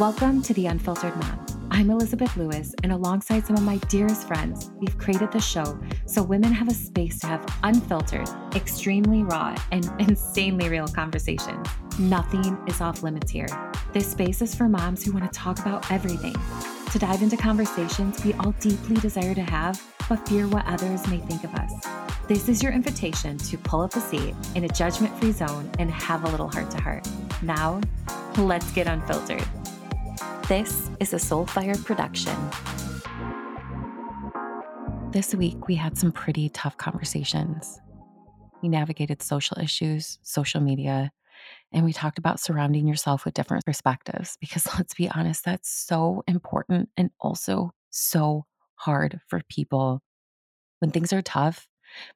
Welcome to The Unfiltered Mom. I'm Elizabeth Lewis, and alongside some of my dearest friends, we've created the show so women have a space to have unfiltered, extremely raw, and insanely real conversations. Nothing is off limits here. This space is for moms who want to talk about everything, to dive into conversations we all deeply desire to have, but fear what others may think of us. This is your invitation to pull up a seat in a judgment free zone and have a little heart to heart. Now, let's get unfiltered. This is a Soulfire production. This week, we had some pretty tough conversations. We navigated social issues, social media, and we talked about surrounding yourself with different perspectives because let's be honest, that's so important and also so hard for people. When things are tough,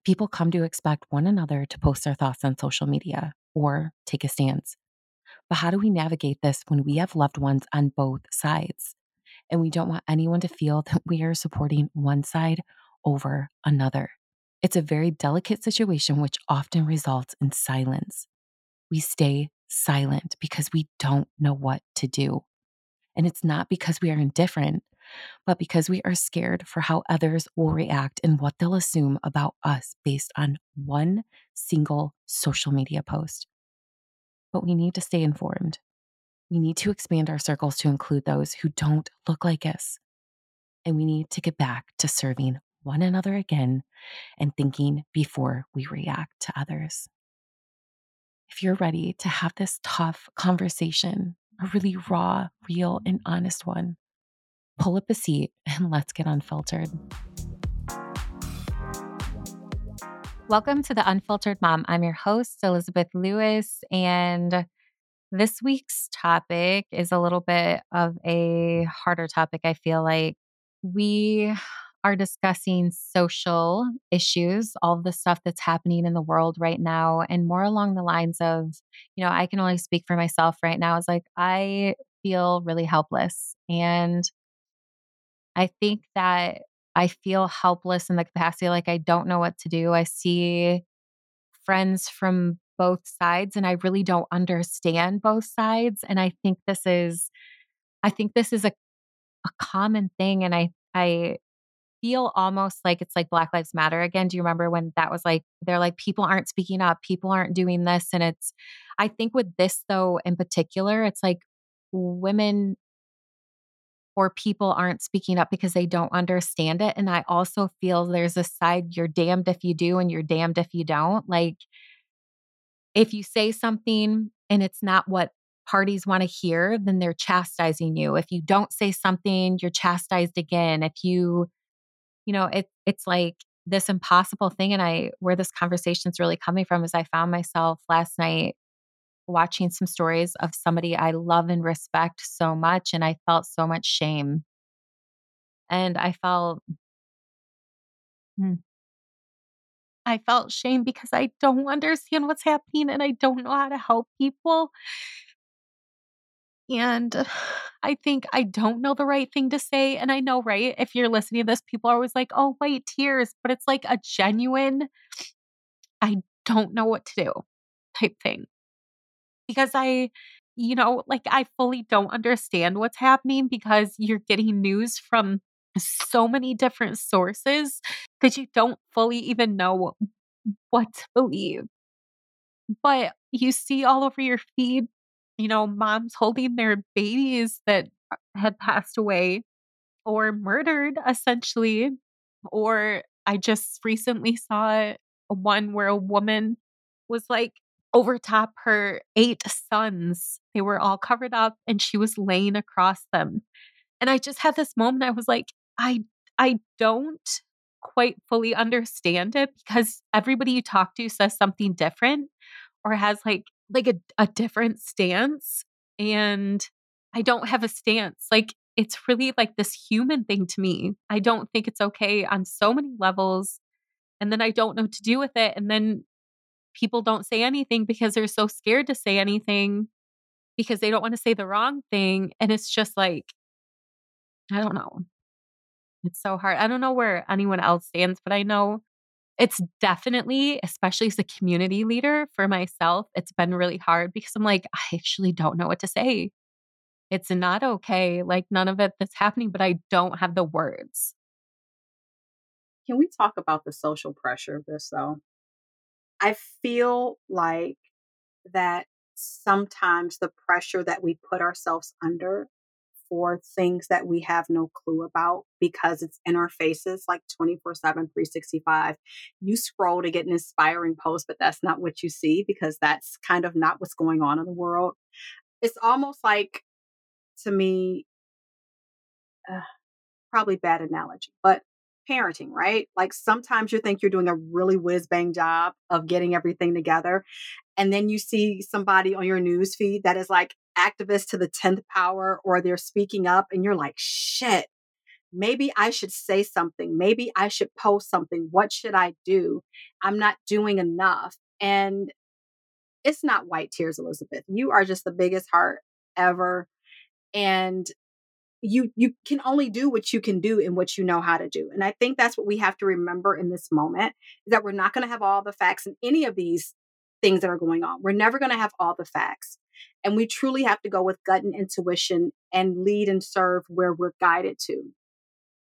people come to expect one another to post their thoughts on social media or take a stance. But how do we navigate this when we have loved ones on both sides? And we don't want anyone to feel that we are supporting one side over another. It's a very delicate situation, which often results in silence. We stay silent because we don't know what to do. And it's not because we are indifferent, but because we are scared for how others will react and what they'll assume about us based on one single social media post but we need to stay informed. We need to expand our circles to include those who don't look like us. And we need to get back to serving one another again and thinking before we react to others. If you're ready to have this tough conversation, a really raw, real, and honest one, pull up a seat and let's get unfiltered. Welcome to the Unfiltered Mom. I'm your host, Elizabeth Lewis, and this week's topic is a little bit of a harder topic. I feel like we are discussing social issues, all the stuff that's happening in the world right now, and more along the lines of, you know, I can only speak for myself right now. It's like, I feel really helpless. And I think that I feel helpless in the capacity like I don't know what to do. I see friends from both sides and I really don't understand both sides and I think this is I think this is a a common thing and I I feel almost like it's like Black Lives Matter again. Do you remember when that was like they're like people aren't speaking up, people aren't doing this and it's I think with this though in particular, it's like women or people aren't speaking up because they don't understand it. And I also feel there's a side you're damned if you do and you're damned if you don't. Like, if you say something and it's not what parties want to hear, then they're chastising you. If you don't say something, you're chastised again. If you, you know, it, it's like this impossible thing. And I, where this conversation is really coming from is I found myself last night watching some stories of somebody I love and respect so much, and I felt so much shame. And I felt, hmm, I felt shame because I don't understand what's happening and I don't know how to help people. And I think I don't know the right thing to say. And I know, right? If you're listening to this, people are always like, oh, wait, tears. But it's like a genuine, I don't know what to do type thing because I, you know, like I fully don't understand what's happening because you're getting news from so many different sources that you don't fully even know what to believe. But you see all over your feed, you know, moms holding their babies that had passed away or murdered, essentially. Or I just recently saw one where a woman was like, overtop her eight sons. They were all covered up and she was laying across them. And I just had this moment I was like, I I don't quite fully understand it because everybody you talk to says something different or has like like a, a different stance and I don't have a stance. Like it's really like this human thing to me. I don't think it's okay on so many levels. And then I don't know what to do with it. And then people don't say anything because they're so scared to say anything because they don't want to say the wrong thing. And it's just like, I don't know. It's so hard. I don't know where anyone else stands, but I know it's definitely, especially as a community leader for myself, it's been really hard because I'm like, I actually don't know what to say. it's not okay. Like none of it that's happening, but I don't have the words. Can we talk about the social pressure of this though? I feel like that sometimes the pressure that we put ourselves under for things that we have no clue about because it's in our faces like 24 7, 365. You scroll to get an inspiring post, but that's not what you see because that's kind of not what's going on in the world. It's almost like, to me, uh, probably bad analogy, but parenting, right? Like sometimes you think you're doing a really whiz bang job of getting everything together. And then you see somebody on your news feed that is like activist to the 10th power or they're speaking up and you're like, shit, maybe I should say something. Maybe I should post something. What should I do? I'm not doing enough. And it's not white tears, Elizabeth. You are just the biggest heart ever. And you you can only do what you can do and what you know how to do and i think that's what we have to remember in this moment is that we're not going to have all the facts in any of these things that are going on. We're never going to have all the facts and we truly have to go with gut and intuition and lead and serve where we're guided to.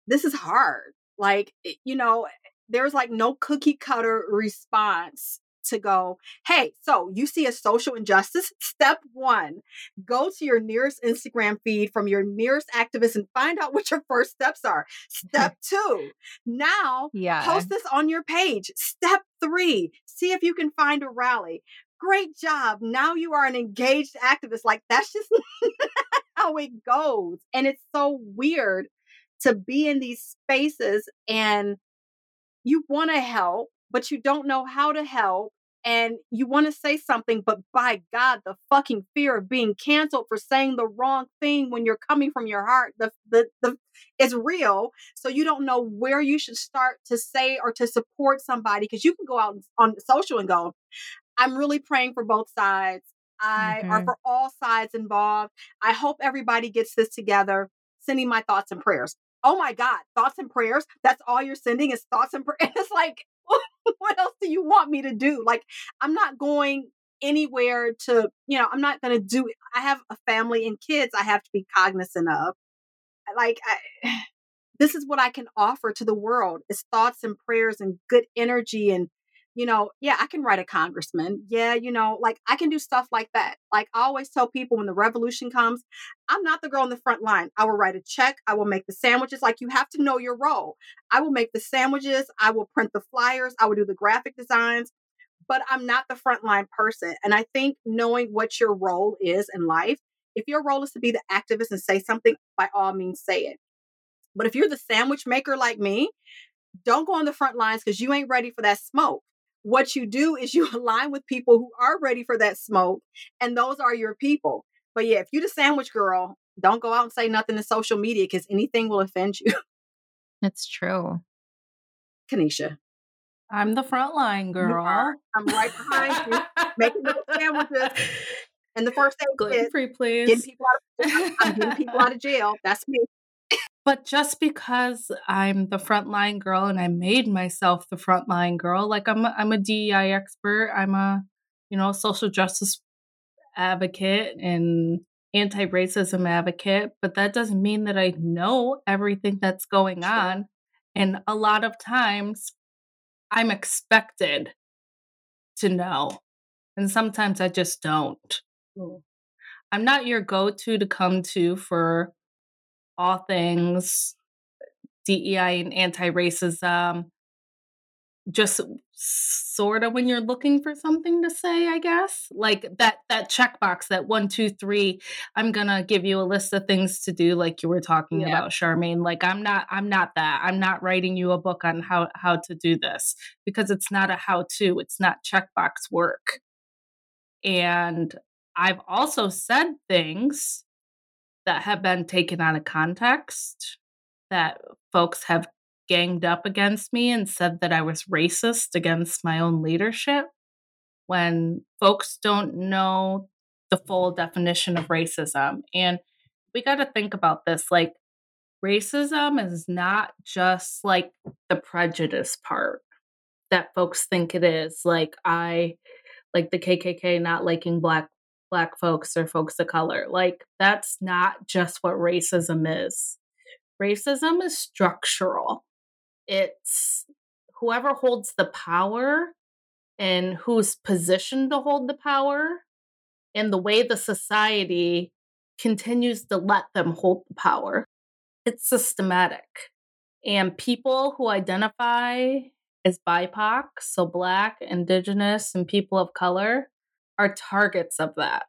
This is hard like eh, you know there's like no cookie cutter response to go, hey, so you see a social injustice? Step one, go to your nearest Instagram feed from your nearest activist and find out what your first steps are. Step two, now yeah. post this on your page. Step three, see if you can find a rally. Great job. Now you are an engaged activist. Like that's just how it goes. And it's so weird to be in these spaces and you want to help, but you don't know how to help and you want to say something, but by God, the fucking fear of being canceled for saying the wrong thing when you're coming from your heart, the the the is real. So you don't know where you should start to say or to support somebody because you can go out on social and go, I'm really praying for both sides. I mm-hmm. are for all sides involved. I hope everybody gets this together. Sending my thoughts and prayers. Oh my God, thoughts and prayers. That's all you're sending is thoughts and prayers. It's like, what else do you want me to do? Like, I'm not going anywhere to, you know, I'm not going to do I have a family and kids I have to be cognizant of. Like, I, this is what I can offer to the world is thoughts and prayers and good energy and you know, yeah, I can write a congressman. Yeah, you know, like I can do stuff like that. Like I always tell people when the revolution comes, I'm not the girl in the front line. I will write a check. I will make the sandwiches. Like you have to know your role. I will make the sandwiches. I will print the flyers. I will do the graphic designs, but I'm not the frontline person. And I think knowing what your role is in life, if your role is to be the activist and say something, by all means say it. But if you're the sandwich maker like me, don't go on the front lines because you ain't ready for that smoke what you do is you align with people who are ready for that smoke, and those are your people. But yeah, if you're the sandwich girl, don't go out and say nothing to social media because anything will offend you. That's true. Kenisha. I'm the frontline girl. I'm right behind you, making those sandwiches. And the first thing gluten free, please. Getting people out of, I'm getting people out of jail. That's me. But just because I'm the frontline girl and I made myself the frontline girl, like I'm a, I'm a DEI expert, I'm a you know social justice advocate and anti-racism advocate, but that doesn't mean that I know everything that's going sure. on. And a lot of times I'm expected to know. And sometimes I just don't. Mm. I'm not your go-to to come to for all things DEI and anti racism, just sort of when you're looking for something to say, I guess. Like that that checkbox, that one, two, three, I'm gonna give you a list of things to do, like you were talking about, Charmaine. Like I'm not I'm not that. I'm not writing you a book on how how to do this because it's not a how to, it's not checkbox work. And I've also said things that have been taken out of context, that folks have ganged up against me and said that I was racist against my own leadership when folks don't know the full definition of racism. And we got to think about this like, racism is not just like the prejudice part that folks think it is. Like, I, like the KKK not liking black black folks or folks of color. Like, that's not just what racism is. Racism is structural, it's whoever holds the power and who's positioned to hold the power and the way the society continues to let them hold the power. It's systematic. And people who identify as BIPOC, so Black, Indigenous, and people of color, are targets of that.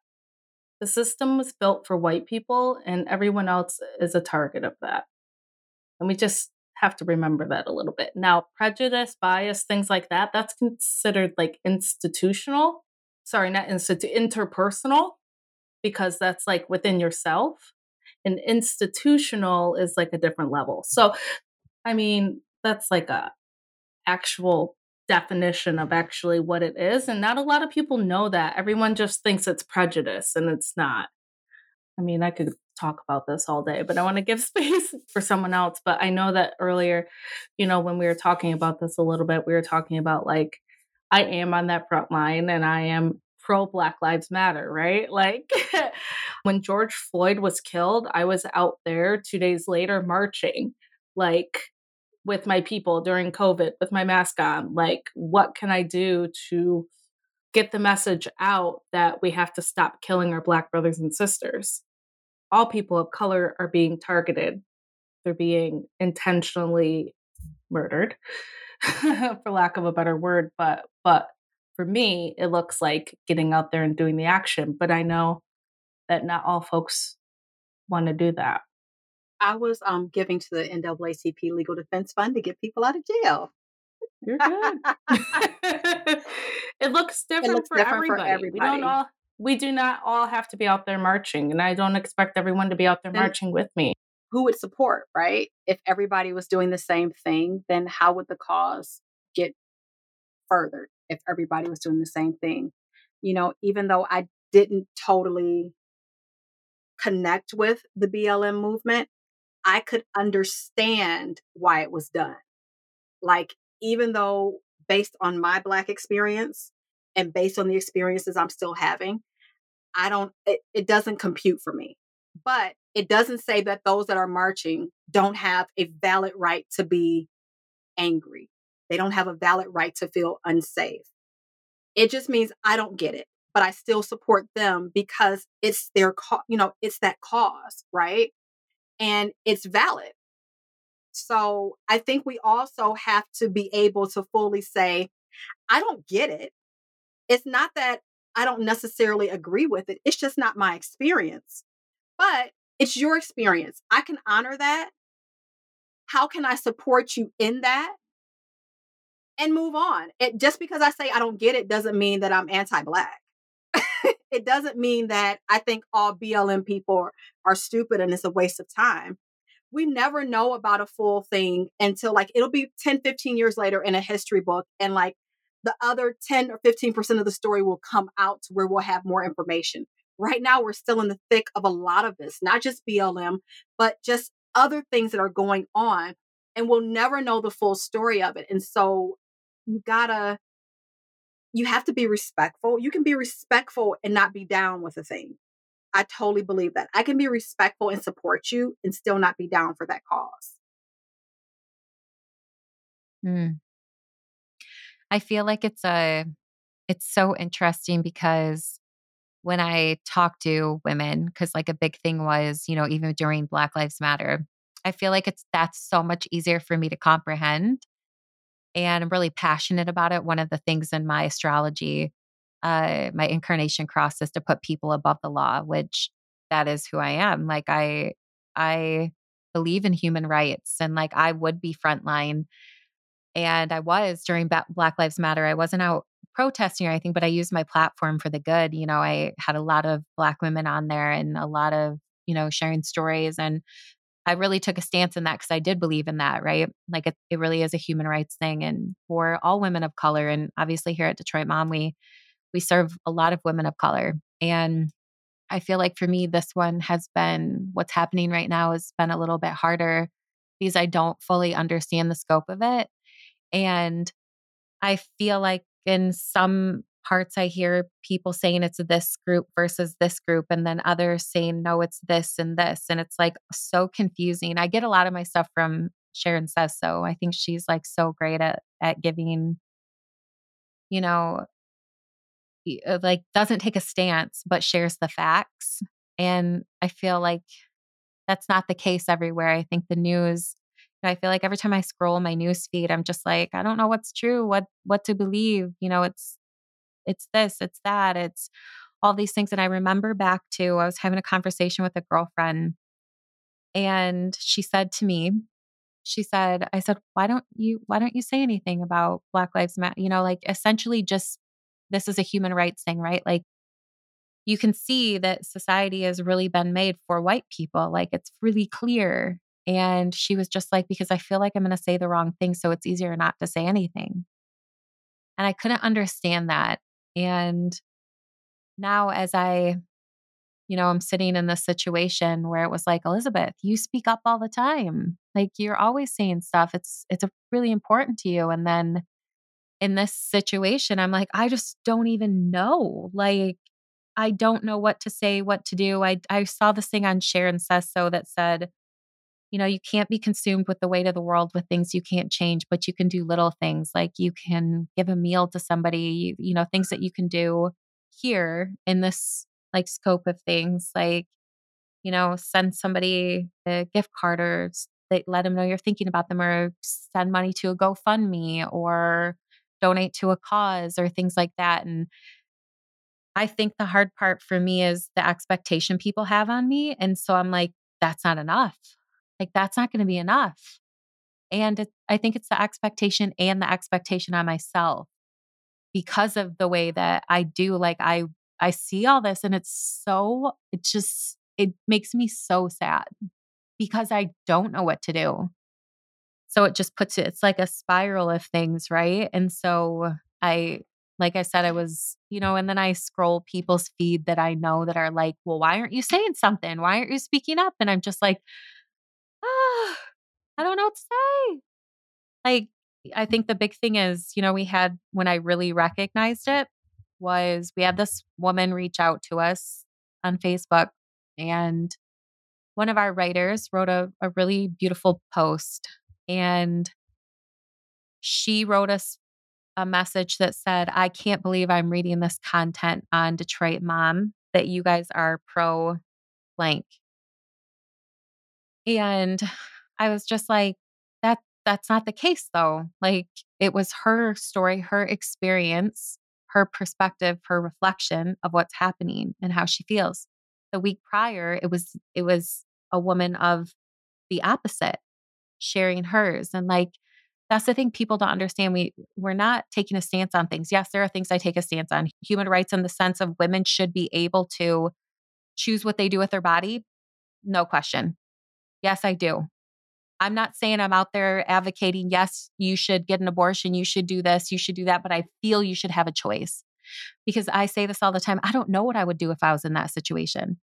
The system was built for white people, and everyone else is a target of that. And we just have to remember that a little bit. Now, prejudice, bias, things like that, that's considered like institutional. Sorry, not institute, interpersonal, because that's like within yourself. And institutional is like a different level. So, I mean, that's like a actual definition of actually what it is. And not a lot of people know that. Everyone just thinks it's prejudice, and it's not. I mean, I could talk about this all day, but I want to give space for someone else. But I know that earlier, you know, when we were talking about this a little bit, we were talking about like, I am on that front line and I am pro Black Lives Matter, right? Like when George Floyd was killed, I was out there two days later marching, like with my people during COVID with my mask on. Like, what can I do to get the message out that we have to stop killing our Black brothers and sisters? all people of color are being targeted. They're being intentionally murdered, for lack of a better word. But but for me, it looks like getting out there and doing the action. But I know that not all folks want to do that. I was um, giving to the NAACP Legal Defense Fund to get people out of jail. You're good. it looks different, it looks for, different everybody. for everybody. We don't all we do not all have to be out there marching, and I don't expect everyone to be out there marching with me. Who would support, right? If everybody was doing the same thing, then how would the cause get furthered if everybody was doing the same thing? You know, even though I didn't totally connect with the BLM movement, I could understand why it was done. Like, even though based on my Black experience and based on the experiences I'm still having, I don't, it, it doesn't compute for me. But it doesn't say that those that are marching don't have a valid right to be angry. They don't have a valid right to feel unsafe. It just means I don't get it, but I still support them because it's their, co- you know, it's that cause, right? And it's valid. So I think we also have to be able to fully say, I don't get it. It's not that I don't necessarily agree with it. It's just not my experience. But it's your experience. I can honor that. How can I support you in that? And move on. It just because I say I don't get it doesn't mean that I'm anti-black. it doesn't mean that I think all BLM people are, stupid and it's a waste of time. We never know about a full thing until like it'll be 10, 15 years later in a history book and like the other 10 or 15% of the story will come out to where we'll have more information. Right now, we're still in the thick of a lot of this, not just BLM, but just other things that are going on. And we'll never know the full story of it. And so you gotta, you have to be respectful. You can be respectful and not be down with a thing. I totally believe that. I can be respectful and support you and still not be down for that cause. Mm. I feel like it's a it's so interesting because when I talk to women, because like a big thing was, you know, even during Black Lives Matter, I feel like it's that's so much easier for me to comprehend. And I'm really passionate about it. One of the things in my astrology, uh, my incarnation cross is to put people above the law, which that is who I am. Like I I believe in human rights and like I would be frontline and I was during Black Lives Matter. I wasn't out protesting or anything, but I used my platform for the good. You know, I had a lot of Black women on there and a lot of, you know, sharing stories. And I really took a stance in that because I did believe in that, right? Like it, it really is a human rights thing. And for all women of color, and obviously here at Detroit Mom, we we serve a lot of women of color. And I feel like for me, this one has been what's happening right now has been a little bit harder because I don't fully understand the scope of it. And I feel like in some parts I hear people saying it's this group versus this group, and then others saying, no, it's this and this. And it's like so confusing. I get a lot of my stuff from Sharon Says So. I think she's like so great at, at giving, you know, uh, like doesn't take a stance, but shares the facts. And I feel like that's not the case everywhere. I think the news, I feel like every time I scroll my news feed, I'm just like, I don't know what's true, what what to believe. You know, it's it's this, it's that, it's all these things. And I remember back to I was having a conversation with a girlfriend, and she said to me, she said, I said, why don't you why don't you say anything about Black Lives Matter? You know, like essentially just this is a human rights thing, right? Like you can see that society has really been made for white people. Like it's really clear. And she was just like, because I feel like I'm going to say the wrong thing. So it's easier not to say anything. And I couldn't understand that. And now, as I, you know, I'm sitting in this situation where it was like, Elizabeth, you speak up all the time. Like you're always saying stuff. It's, it's really important to you. And then in this situation, I'm like, I just don't even know. Like, I don't know what to say, what to do. I I saw this thing on Sharon Says So that said, you know, you can't be consumed with the weight of the world with things you can't change, but you can do little things like you can give a meal to somebody, you, you know, things that you can do here in this like scope of things, like, you know, send somebody a gift card or they let them know you're thinking about them or send money to a GoFundMe or donate to a cause or things like that. And I think the hard part for me is the expectation people have on me. And so I'm like, that's not enough. Like, that's not going to be enough. And it, I think it's the expectation and the expectation on myself because of the way that I do. Like, I, I see all this and it's so, it just, it makes me so sad because I don't know what to do. So it just puts it, it's like a spiral of things, right? And so I, like I said, I was, you know, and then I scroll people's feed that I know that are like, well, why aren't you saying something? Why aren't you speaking up? And I'm just like, I don't know what to say. Like, I think the big thing is, you know, we had when I really recognized it was we had this woman reach out to us on Facebook and one of our writers wrote a, a really beautiful post and she wrote us a message that said, I can't believe I'm reading this content on Detroit Mom that you guys are pro blank. And I was just like, that that's not the case though. Like it was her story, her experience, her perspective, her reflection of what's happening and how she feels. The week prior, it was it was a woman of the opposite sharing hers and like that's the thing people don't understand. We we're not taking a stance on things. Yes, there are things I take a stance on. Human rights in the sense of women should be able to choose what they do with their body. No question. Yes, I do. I'm not saying I'm out there advocating, yes, you should get an abortion, you should do this, you should do that, but I feel you should have a choice. Because I say this all the time. I don't know what I would do if I was in that situation.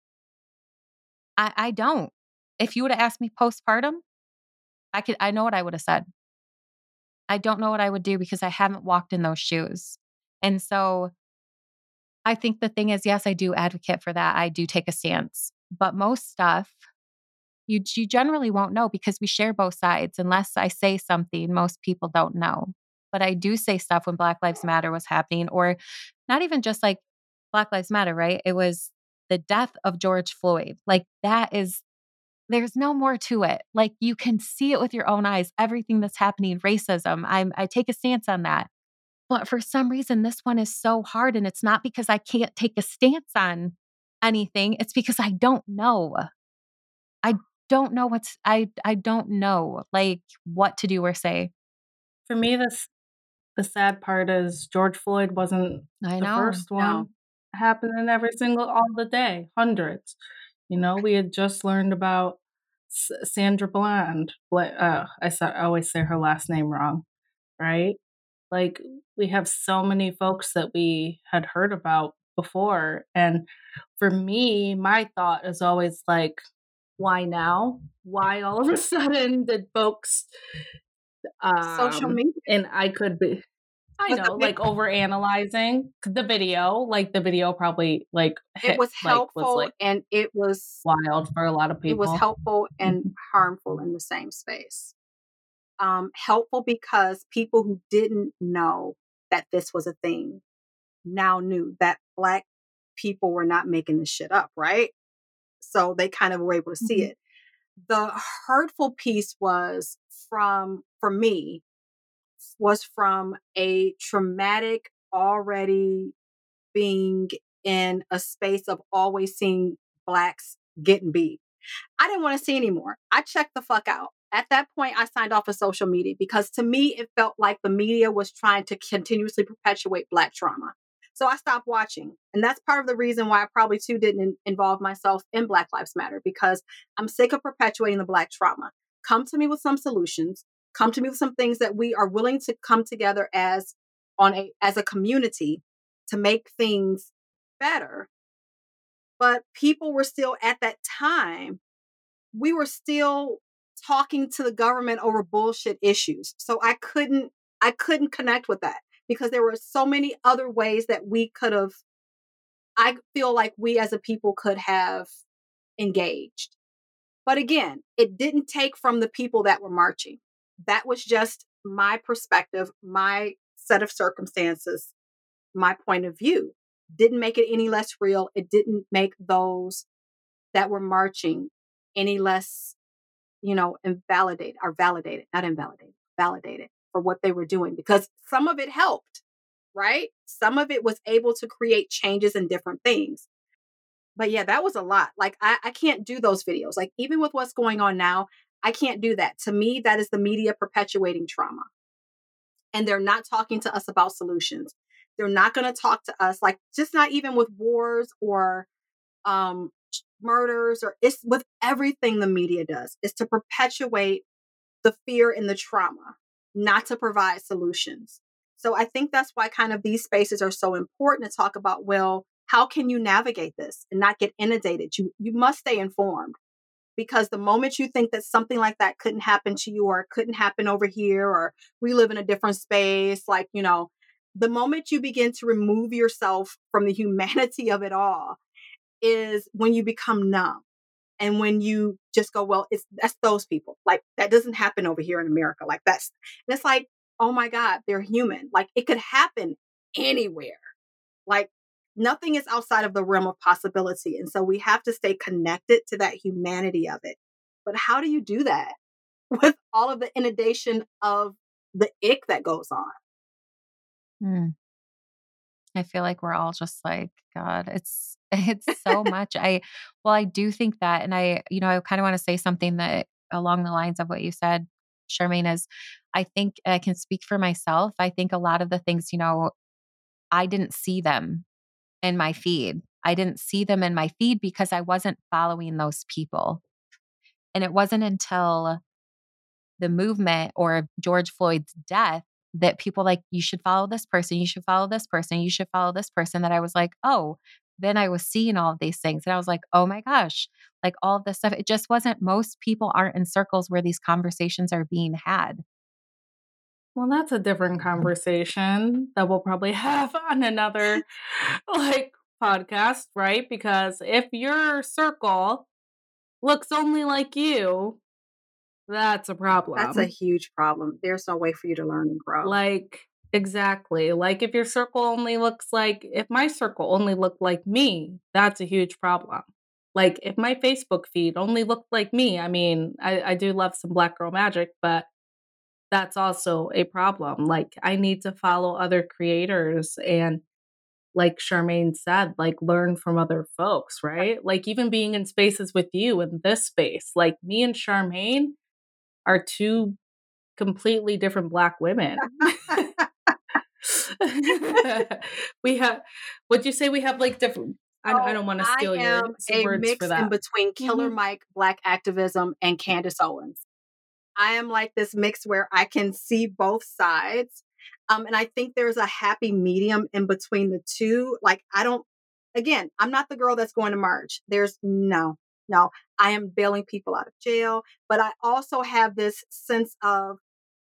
I, I don't. If you would have asked me postpartum, I could I know what I would have said. I don't know what I would do because I haven't walked in those shoes. And so I think the thing is, yes, I do advocate for that. I do take a stance, but most stuff you, you generally won't know because we share both sides. Unless I say something, most people don't know. But I do say stuff when Black Lives Matter was happening, or not even just like Black Lives Matter, right? It was the death of George Floyd. Like that is there's no more to it. Like you can see it with your own eyes, everything that's happening, racism. I I take a stance on that. But for some reason this one is so hard and it's not because I can't take a stance on anything, it's because I don't know. I don't know what's I I don't know like what to do or say. For me this the sad part is George Floyd wasn't I the first one no. happening every single all the day, hundreds. You know, we had just learned about S- Sandra Bland. Uh, I, I always say her last name wrong, right? Like we have so many folks that we had heard about before, and for me, my thought is always like, why now? Why all of a sudden did folks um, social media and I could be I know, like over analyzing the video, like the video probably like hit, it was helpful like, was, like, and it was wild for a lot of people. It was helpful and mm-hmm. harmful in the same space. Um, helpful because people who didn't know that this was a thing now knew that black people were not making this shit up, right? So they kind of were able to see mm-hmm. it. The hurtful piece was from, for me, was from a traumatic, already being in a space of always seeing blacks getting beat. I didn't want to see anymore. I checked the fuck out. At that point, I signed off of social media because to me, it felt like the media was trying to continuously perpetuate Black trauma. So I stopped watching. And that's part of the reason why I probably too didn't involve myself in Black Lives Matter because I'm sick of perpetuating the Black trauma. Come to me with some solutions. Come to me with some things that we are willing to come together as on a as a community to make things better. But people were still at that time, we were still talking to the government over bullshit issues. So I couldn't I couldn't connect with that because there were so many other ways that we could have I feel like we as a people could have engaged. But again, it didn't take from the people that were marching. That was just my perspective, my set of circumstances, my point of view. Didn't make it any less real. It didn't make those that were marching any less, you know, invalidated or validated, not invalidated, validated for what they were doing because some of it helped, right? Some of it was able to create changes in different things. But yeah, that was a lot. Like, I, I can't do those videos. Like, even with what's going on now, I can't do that. To me, that is the media perpetuating trauma. And they're not talking to us about solutions. They're not going to talk to us, like, just not even with wars or um, murders, or it's with everything the media does, is to perpetuate the fear and the trauma not to provide solutions. So I think that's why kind of these spaces are so important to talk about well, how can you navigate this and not get inundated? You you must stay informed because the moment you think that something like that couldn't happen to you or couldn't happen over here or we live in a different space like, you know, the moment you begin to remove yourself from the humanity of it all is when you become numb and when you just go well it's that's those people like that doesn't happen over here in america like that's and it's like oh my god they're human like it could happen anywhere like nothing is outside of the realm of possibility and so we have to stay connected to that humanity of it but how do you do that with all of the inundation of the ick that goes on hmm. I feel like we're all just like, God, it's it's so much. I well, I do think that, and I, you know, I kind of want to say something that along the lines of what you said, Charmaine, is I think I can speak for myself. I think a lot of the things, you know, I didn't see them in my feed. I didn't see them in my feed because I wasn't following those people. And it wasn't until the movement or George Floyd's death that people like, you should follow this person, you should follow this person, you should follow this person, that I was like, oh, then I was seeing all of these things. And I was like, oh my gosh, like all of this stuff. It just wasn't, most people aren't in circles where these conversations are being had. Well, that's a different mm. conversation that we'll probably have on another like podcast, right? Because if your circle looks only like you, that's a problem. That's a huge problem. There's no way for you to learn and grow. Like, exactly. Like, if your circle only looks like, if my circle only looked like me, that's a huge problem. Like, if my Facebook feed only looked like me, I mean, I, I do love some Black Girl Magic, but that's also a problem. Like, I need to follow other creators and like Charmaine said, like learn from other folks, right? Like even being in spaces with you in this space, like me and Charmaine, are two completely different black women. we have would you say we have like different I, oh, I don't want to steal I your words mix for that. in between Killer mm-hmm. Mike, Black activism, and Candace Owens. I am like this mix where I can see both sides. Um, and I think there's a happy medium in between the two. Like, I don't, again, I'm not the girl that's going to march. There's no, no, I am bailing people out of jail, but I also have this sense of,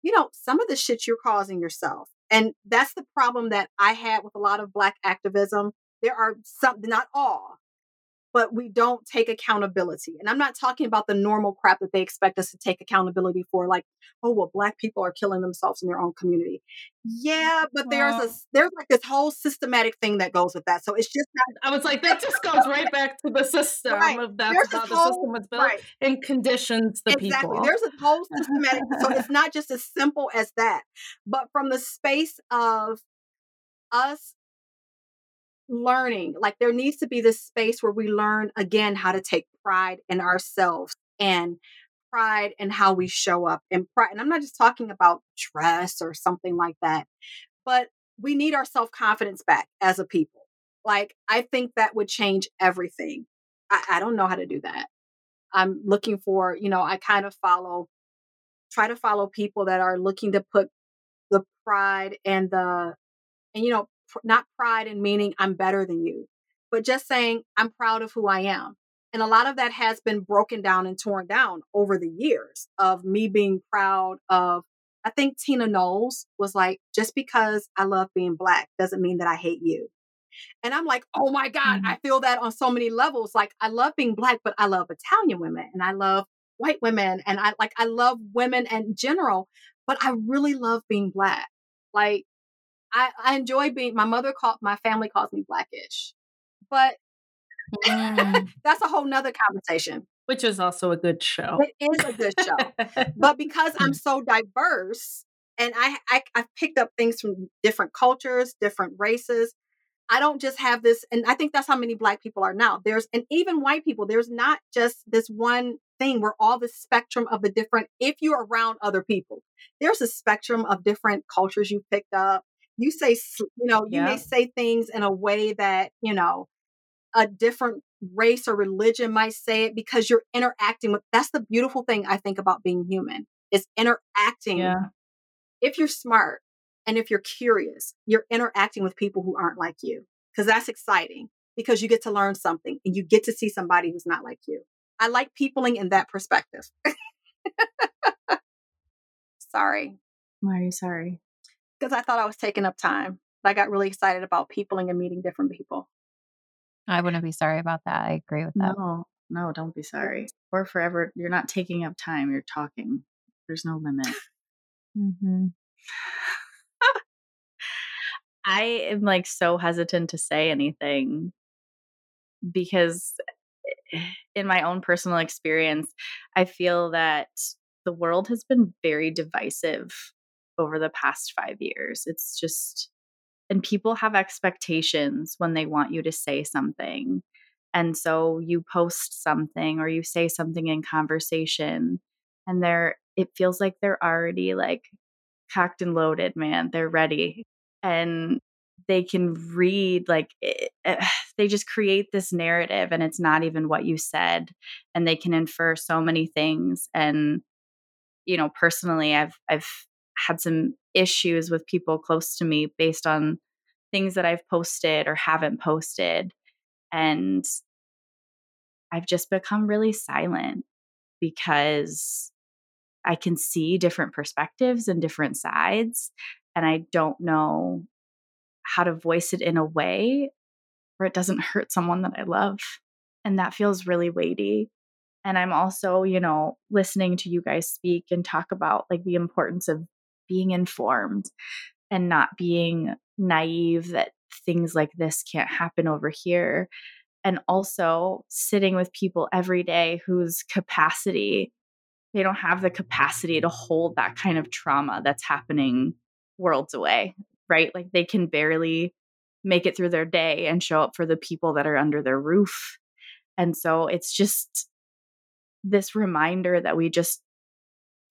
you know, some of the shit you're causing yourself. And that's the problem that I had with a lot of Black activism. There are some, not all, but we don't take accountability. And I'm not talking about the normal crap that they expect us to take accountability for, like, oh well, black people are killing themselves in their own community. Yeah, but there's a there's like this whole systematic thing that goes with that. So it's just not, I was like, that just goes right back to the system right. of that's there's how the whole, system was built right. and conditions the exactly. people. There's a whole systematic so it's not just as simple as that. But from the space of us learning. Like there needs to be this space where we learn again how to take pride in ourselves and pride in how we show up and pride. And I'm not just talking about dress or something like that, but we need our self confidence back as a people. Like I think that would change everything. I, I don't know how to do that. I'm looking for, you know, I kind of follow, try to follow people that are looking to put the pride and the, and you know, not pride in meaning I'm better than you, but just saying I'm proud of who I am. And a lot of that has been broken down and torn down over the years of me being proud of. I think Tina Knowles was like, just because I love being black doesn't mean that I hate you. And I'm like, oh my God, mm-hmm. I feel that on so many levels. Like, I love being black, but I love Italian women and I love white women and I like, I love women in general, but I really love being black. Like, I, I enjoy being my mother called my family calls me blackish. But mm. that's a whole nother conversation. Which is also a good show. It is a good show. but because I'm so diverse and I, I I've picked up things from different cultures, different races, I don't just have this, and I think that's how many black people are now. There's, and even white people, there's not just this one thing where all the spectrum of the different, if you're around other people, there's a spectrum of different cultures you picked up, you say you know you yeah. may say things in a way that you know a different race or religion might say it because you're interacting with that's the beautiful thing i think about being human is interacting yeah. if you're smart and if you're curious you're interacting with people who aren't like you because that's exciting because you get to learn something and you get to see somebody who's not like you i like peopling in that perspective sorry why are you sorry because I thought I was taking up time. I got really excited about peopling and meeting different people. I wouldn't be sorry about that. I agree with that. No, no, don't be sorry. Or forever, you're not taking up time. You're talking. There's no limit. mm-hmm. I am like so hesitant to say anything because eh, in my own personal experience, I feel that the world has been very divisive over the past five years. It's just, and people have expectations when they want you to say something. And so you post something or you say something in conversation, and they're, it feels like they're already like cocked and loaded, man. They're ready. And they can read like it, it, they just create this narrative and it's not even what you said and they can infer so many things and you know personally i've i've had some issues with people close to me based on things that I've posted or haven't posted. And I've just become really silent because I can see different perspectives and different sides. And I don't know how to voice it in a way where it doesn't hurt someone that I love. And that feels really weighty. And I'm also, you know, listening to you guys speak and talk about like the importance of being informed and not being naive that things like this can't happen over here. And also sitting with people every day whose capacity, they don't have the capacity to hold that kind of trauma that's happening worlds away, right? Like they can barely make it through their day and show up for the people that are under their roof. And so it's just this reminder that we just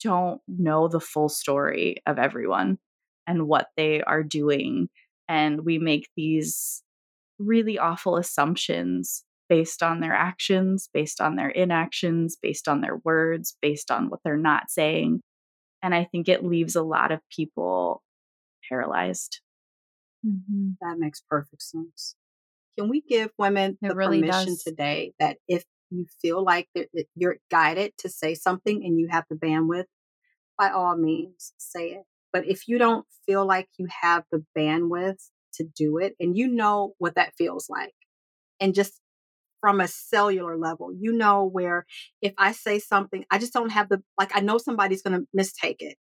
don't know the full story of everyone and what they are doing. And we make these really awful assumptions based on their actions, based on their inactions, based on their words, based on what they're not saying. And I think it leaves a lot of people paralyzed. Mm-hmm. That makes perfect sense. Can we give women it the really permission does. today that if you feel like that you're guided to say something and you have the bandwidth, by all means, say it. But if you don't feel like you have the bandwidth to do it and you know what that feels like, and just from a cellular level, you know, where if I say something, I just don't have the, like, I know somebody's going to mistake it.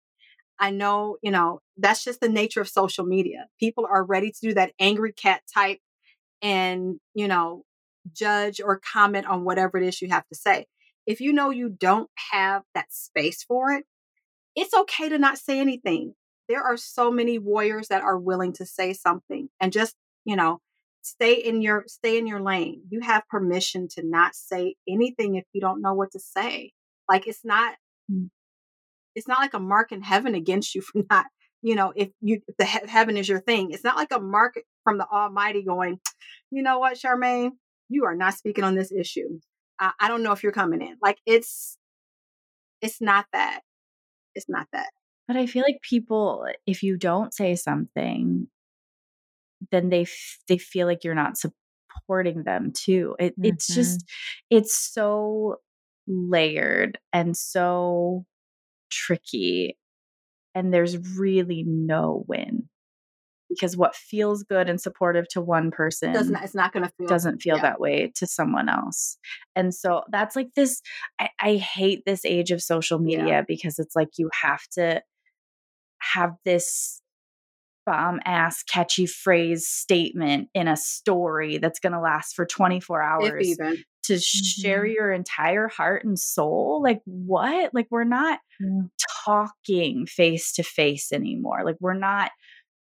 I know, you know, that's just the nature of social media. People are ready to do that angry cat type and, you know, judge or comment on whatever it is you have to say. If you know you don't have that space for it, it's okay to not say anything. There are so many warriors that are willing to say something and just, you know, stay in your stay in your lane. You have permission to not say anything if you don't know what to say. Like it's not mm. it's not like a mark in heaven against you for not, you know, if you if the he- heaven is your thing. It's not like a mark from the almighty going, "You know what, Charmaine? You are not speaking on this issue. I, I don't know if you're coming in." Like it's it's not that it's not that. But I feel like people, if you don't say something, then they f- they feel like you're not supporting them too. It, mm-hmm. It's just it's so layered and so tricky, and there's really no win because what feels good and supportive to one person doesn't it's not going to feel doesn't feel yeah. that way to someone else and so that's like this i, I hate this age of social media yeah. because it's like you have to have this bomb ass catchy phrase statement in a story that's going to last for 24 hours to share mm-hmm. your entire heart and soul like what like we're not yeah. talking face to face anymore like we're not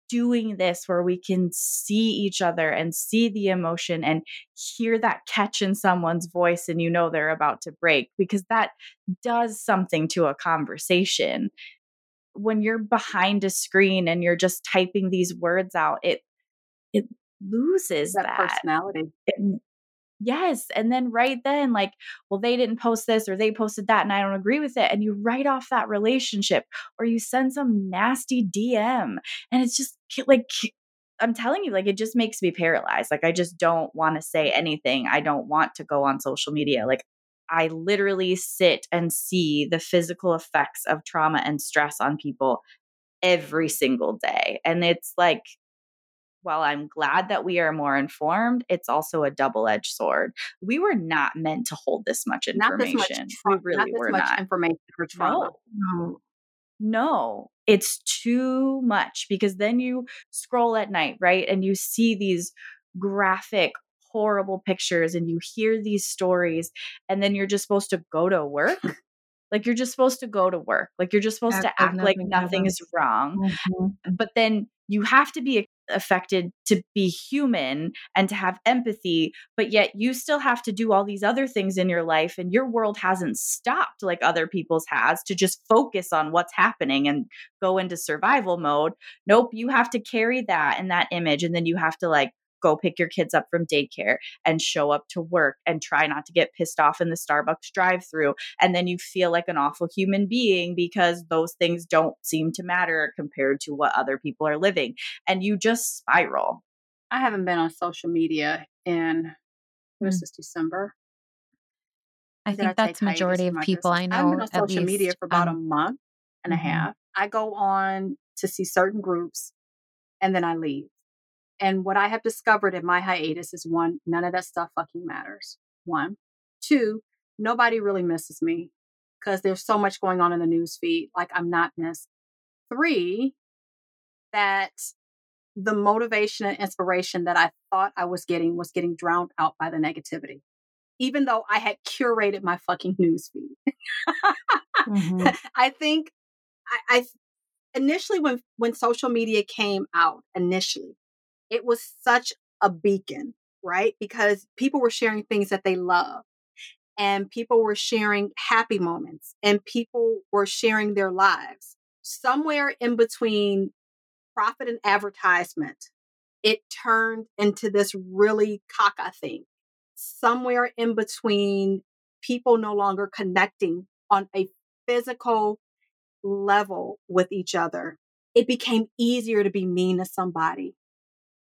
doing this where we can see each other and see the emotion and hear that catch in someone's voice and you know they're about to break because that does something to a conversation when you're behind a screen and you're just typing these words out it it loses that, that. personality it, yes and then right then like well they didn't post this or they posted that and i don't agree with it and you write off that relationship or you send some nasty dm and it's just like i'm telling you like it just makes me paralyzed like i just don't want to say anything i don't want to go on social media like I literally sit and see the physical effects of trauma and stress on people every single day. And it's like, while I'm glad that we are more informed, it's also a double edged sword. We were not meant to hold this much information. Not this much tra- we really not were not. information for trauma. No. no, it's too much because then you scroll at night, right? And you see these graphic horrible pictures and you hear these stories and then you're just supposed to go to work like you're just supposed to go to work like you're just supposed act to act like nothing is wrong mm-hmm. but then you have to be affected to be human and to have empathy but yet you still have to do all these other things in your life and your world hasn't stopped like other people's has to just focus on what's happening and go into survival mode. Nope you have to carry that and that image and then you have to like go pick your kids up from daycare and show up to work and try not to get pissed off in the Starbucks drive through. And then you feel like an awful human being because those things don't seem to matter compared to what other people are living. And you just spiral. I haven't been on social media in this is December. I think I that's majority of people I know. I've been on social least, media for about um, a month and mm-hmm. a half. I go on to see certain groups and then I leave. And what I have discovered in my hiatus is one, none of that stuff fucking matters. One. Two, nobody really misses me because there's so much going on in the news feed. Like I'm not missed. Three, that the motivation and inspiration that I thought I was getting was getting drowned out by the negativity. Even though I had curated my fucking news feed. mm-hmm. I think I, I initially when when social media came out initially it was such a beacon, right? Because people were sharing things that they love and people were sharing happy moments and people were sharing their lives. Somewhere in between profit and advertisement, it turned into this really caca thing. Somewhere in between people no longer connecting on a physical level with each other, it became easier to be mean to somebody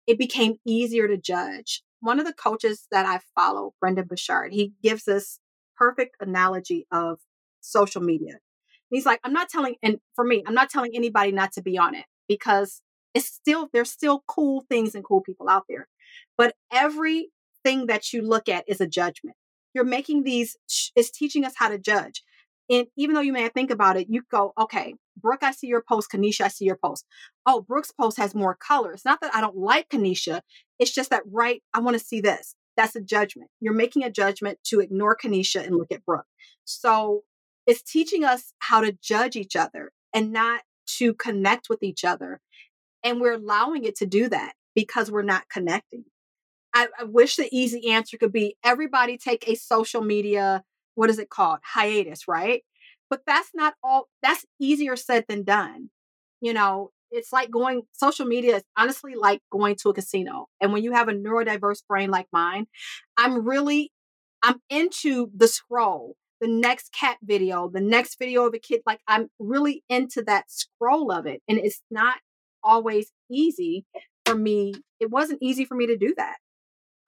it became easier to judge. One of the coaches that I follow, Brendon Burchard, he gives this perfect analogy of social media. He's like, I'm not telling, and for me, I'm not telling anybody not to be on it because it's still, there's still cool things and cool people out there. But everything that you look at is a judgment. You're making these, it's teaching us how to judge. And even though you may think about it, you go, okay, Brooke, I see your post. Kenisha, I see your post. Oh, Brooke's post has more color. It's not that I don't like Kenisha. It's just that, right, I want to see this. That's a judgment. You're making a judgment to ignore Kenisha and look at Brooke. So it's teaching us how to judge each other and not to connect with each other. And we're allowing it to do that because we're not connecting. I, I wish the easy answer could be everybody take a social media what is it called? Hiatus, right? But that's not all, that's easier said than done. You know, it's like going, social media is honestly like going to a casino. And when you have a neurodiverse brain like mine, I'm really, I'm into the scroll, the next cat video, the next video of a kid. Like I'm really into that scroll of it. And it's not always easy for me. It wasn't easy for me to do that.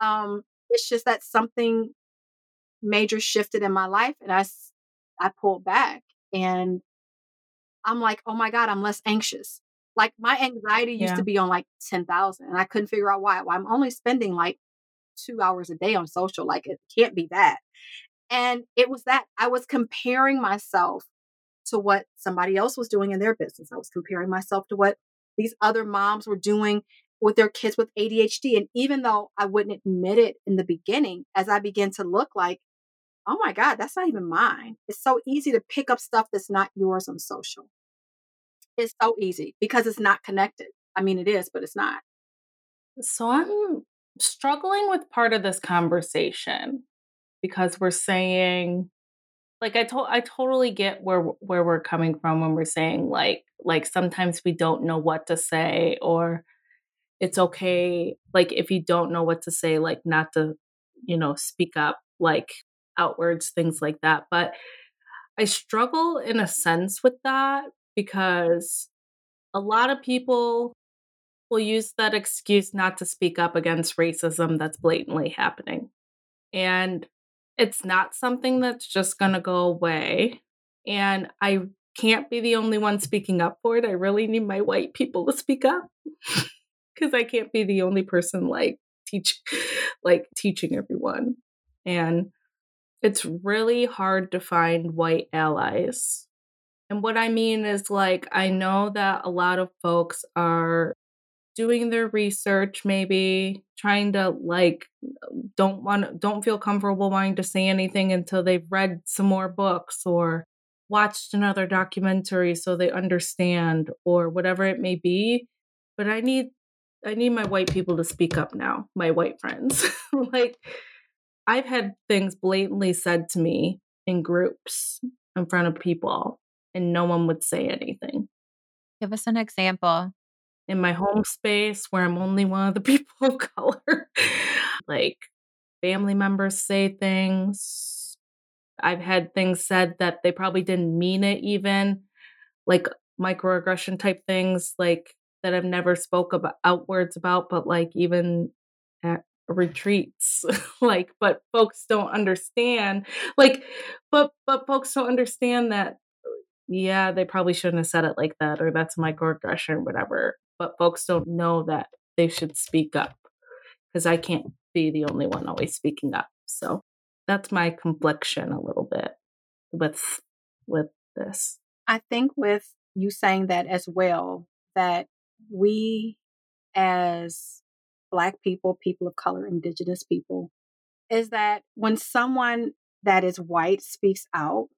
Um, it's just that something major shifted in my life and I, I pulled back and I'm like, oh my God, I'm less anxious. Like my anxiety used Yeah. to be on like 10,000 and I couldn't figure out why. Why I'm only spending like two hours a day on social. Like it can't be that. And it was that I was comparing myself to what somebody else was doing in their business. I was comparing myself to what these other moms were doing with their kids with ADHD. And even though I wouldn't admit it in the beginning, as I began to look like, oh my God, that's not even mine. It's so easy to pick up stuff that's not yours on social. It's so easy because it's not connected. I mean, it is, but it's not. So I'm struggling with part of this conversation because we're saying like I to- I totally get where where we're coming from when we're saying like like sometimes we don't know what to say or it's okay like if you don't know what to say like not to you know speak up like outwards things like that but I struggle in a sense with that because a lot of people will use that excuse not to speak up against racism that's blatantly happening. And it's not something that's just going to go away. And I can't be the only one speaking up for it. I really need my white people to speak up because I can't be the only person like teach like teaching everyone. And it's really hard to find white allies. And what I mean is like I know that a lot of folks are doing their research maybe trying to like don't want to don't feel comfortable wanting to say anything until they've read some more books or watched another documentary so they understand or whatever it may be but i need i need my white people to speak up now my white friends like i've had things blatantly said to me in groups in front of people and no one would say anything Give us an example. in my home space where I'm only one of the people of color. like family members say things. I've had things said that they probably didn't mean it even, like microaggression type things like that I've never spoke about outwards about, but like even at retreats like but folks don't understand like but but folks don't understand that yeah, they probably shouldn't have said it like that, or that's microaggression, whatever. But folks don't know that they should speak up because I can't be the only one always speaking up. So that's my complexion a little bit with with this. I think with you saying that as well, that we as Black people, people of color, Indigenous people, is that when someone that is white speaks out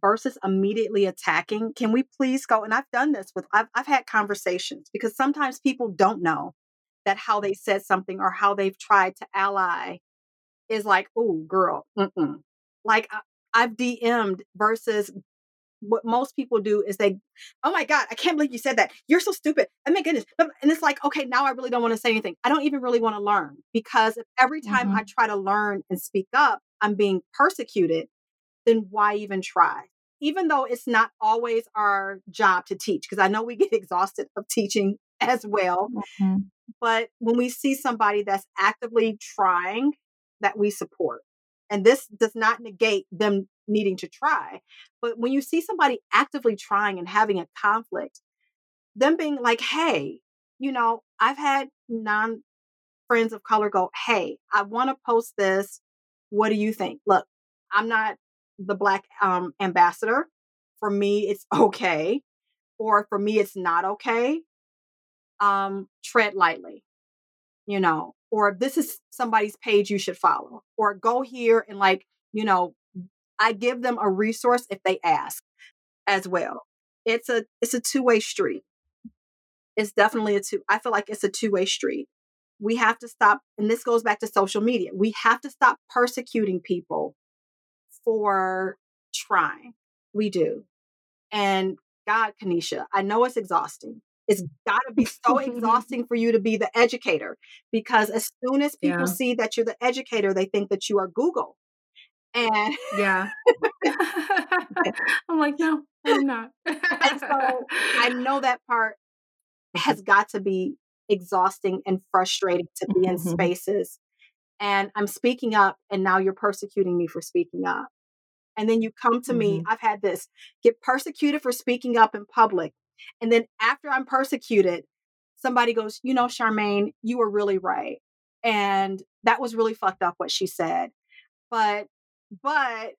versus immediately attacking, can we please go? And I've done this with, I've, I've had conversations because sometimes people don't know that how they said something or how they've tried to ally is like, oh, girl, mm-mm. like I, I've DM'd versus what most people do is they, oh my God, I can't believe you said that. You're so stupid. Oh my goodness. And it's like, okay, now I really don't want to say anything. I don't even really want to learn because if every time mm-hmm. I try to learn and speak up, I'm being persecuted, then why even try? Even though it's not always our job to teach, because I know we get exhausted of teaching as well. Mm-hmm. But when we see somebody that's actively trying, that we support. And this does not negate them needing to try. But when you see somebody actively trying and having a conflict, them being like, hey, you know, I've had non friends of color go, hey, I want to post this. What do you think? Look, I'm not the black um, ambassador. For me, it's okay. Or for me, it's not okay. Um, tread lightly, you know, or this is somebody's page you should follow, or go here and like, you know, I give them a resource if they ask as well. It's a it's a two-way street. It's definitely a two I feel like it's a two-way street. We have to stop and this goes back to social media. We have to stop persecuting people for trying. We do. And God, Kenisha, I know it's exhausting. It's got to be so exhausting for you to be the educator because as soon as people yeah. see that you're the educator, they think that you are Google. And yeah, I'm like, no, I'm not. and so I know that part has got to be exhausting and frustrating to be in mm-hmm. spaces. And I'm speaking up, and now you're persecuting me for speaking up. And then you come to mm-hmm. me, I've had this get persecuted for speaking up in public. And then after I'm persecuted, somebody goes, You know, Charmaine, you were really right. And that was really fucked up what she said. But but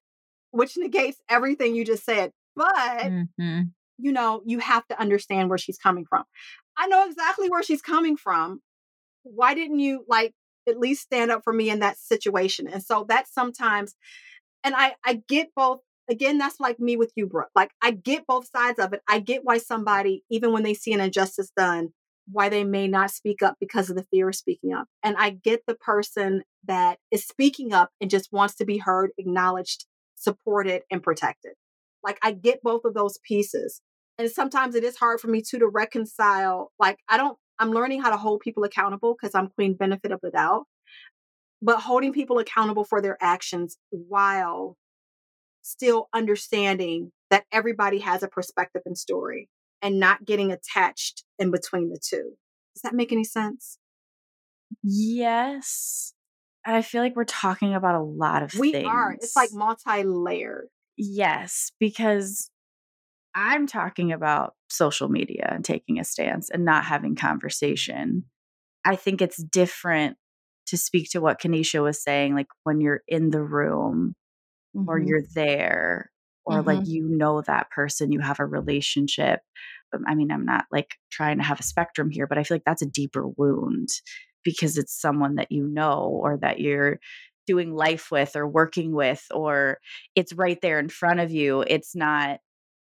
which negates everything you just said. But mm-hmm. you know, you have to understand where she's coming from. I know exactly where she's coming from. Why didn't you like at least stand up for me in that situation? And so that's sometimes and I I get both again that's like me with you brooke like i get both sides of it i get why somebody even when they see an injustice done why they may not speak up because of the fear of speaking up. And I get the person that is speaking up and just wants to be heard, acknowledged, supported, and protected. Like I get both of those pieces. And sometimes it is hard for me too to reconcile. Like I don't, I'm learning how to hold people accountable because I'm queen benefit of the doubt, but holding people accountable for their actions while still understanding that everybody has a perspective and story and not getting attached in between the two. Does that make any sense? Yes. And I feel like we're talking about a lot of things. we things. are. It's like multi layered. Yes, because I'm talking about social media and taking a stance and not having conversation. I think it's different to speak to what Kenisha was saying, like when you're in the room mm-hmm. or you're there or mm-hmm. like you know that person, you have a relationship. Um, I mean, I'm not like trying to have a spectrum here, but I feel like that's a deeper wound because it's someone that you know or that you're doing life with or working with, or it's right there in front of you. It's not,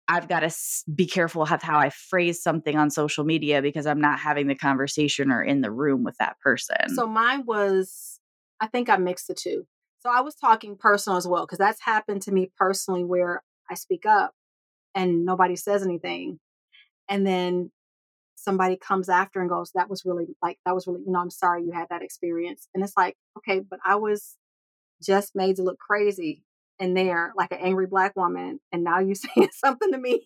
I've got to be careful of how I phrase something on social media because I'm not having the conversation or in the room with that person. So mine was, I think I mixed the two. So I was talking personal as well, because that's happened to me personally where I speak up and nobody says anything. And then somebody comes after and goes, That was really like, that was really, you know, I'm sorry you had that experience. And it's like, okay, but I was just made to look crazy in there like an angry black woman and now you saying something to me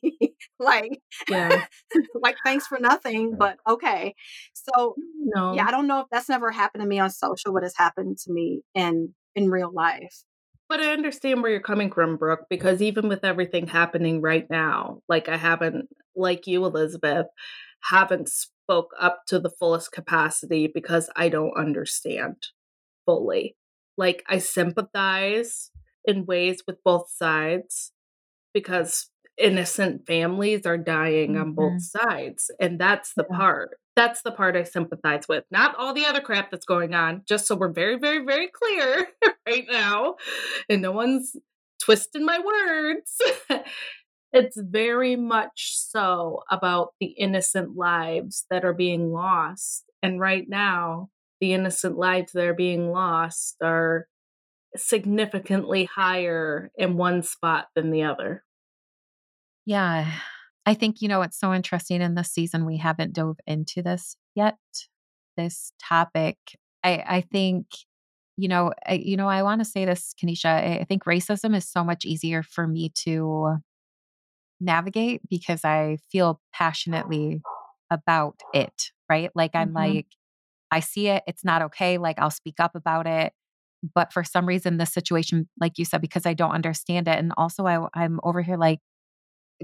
like yeah like thanks for nothing but okay so no yeah i don't know if that's never happened to me on social what has happened to me in in real life. But I understand where you're coming from, Brooke, because even with everything happening right now, like I haven't, like you, Elizabeth, haven't spoke up to the fullest capacity because I don't understand fully. Like I sympathize in ways with both sides because innocent families are dying mm-hmm. on both mm-hmm. sides. And that's the yeah. part that's the part I sympathize with. Not all the other crap that's going on, just so we're very, very, very clear right now. And no one's twisting my words. it's very much so about the innocent lives that are being lost. And right now, the innocent lives that are being lost are significantly higher in one spot than the other. Yeah. I think, you know, it's so interesting in this season, we haven't dove into this yet, this topic. I, I think, you know, I, you know, I want to say this, Kenisha, I, I think racism is so much easier for me to navigate because I feel passionately about it, right? Like I'm mm-hmm. like, I see it, it's not okay. Like I'll speak up about it. but for some reason, this situation, like you said, because I don't understand it. And also, I, I'm over here like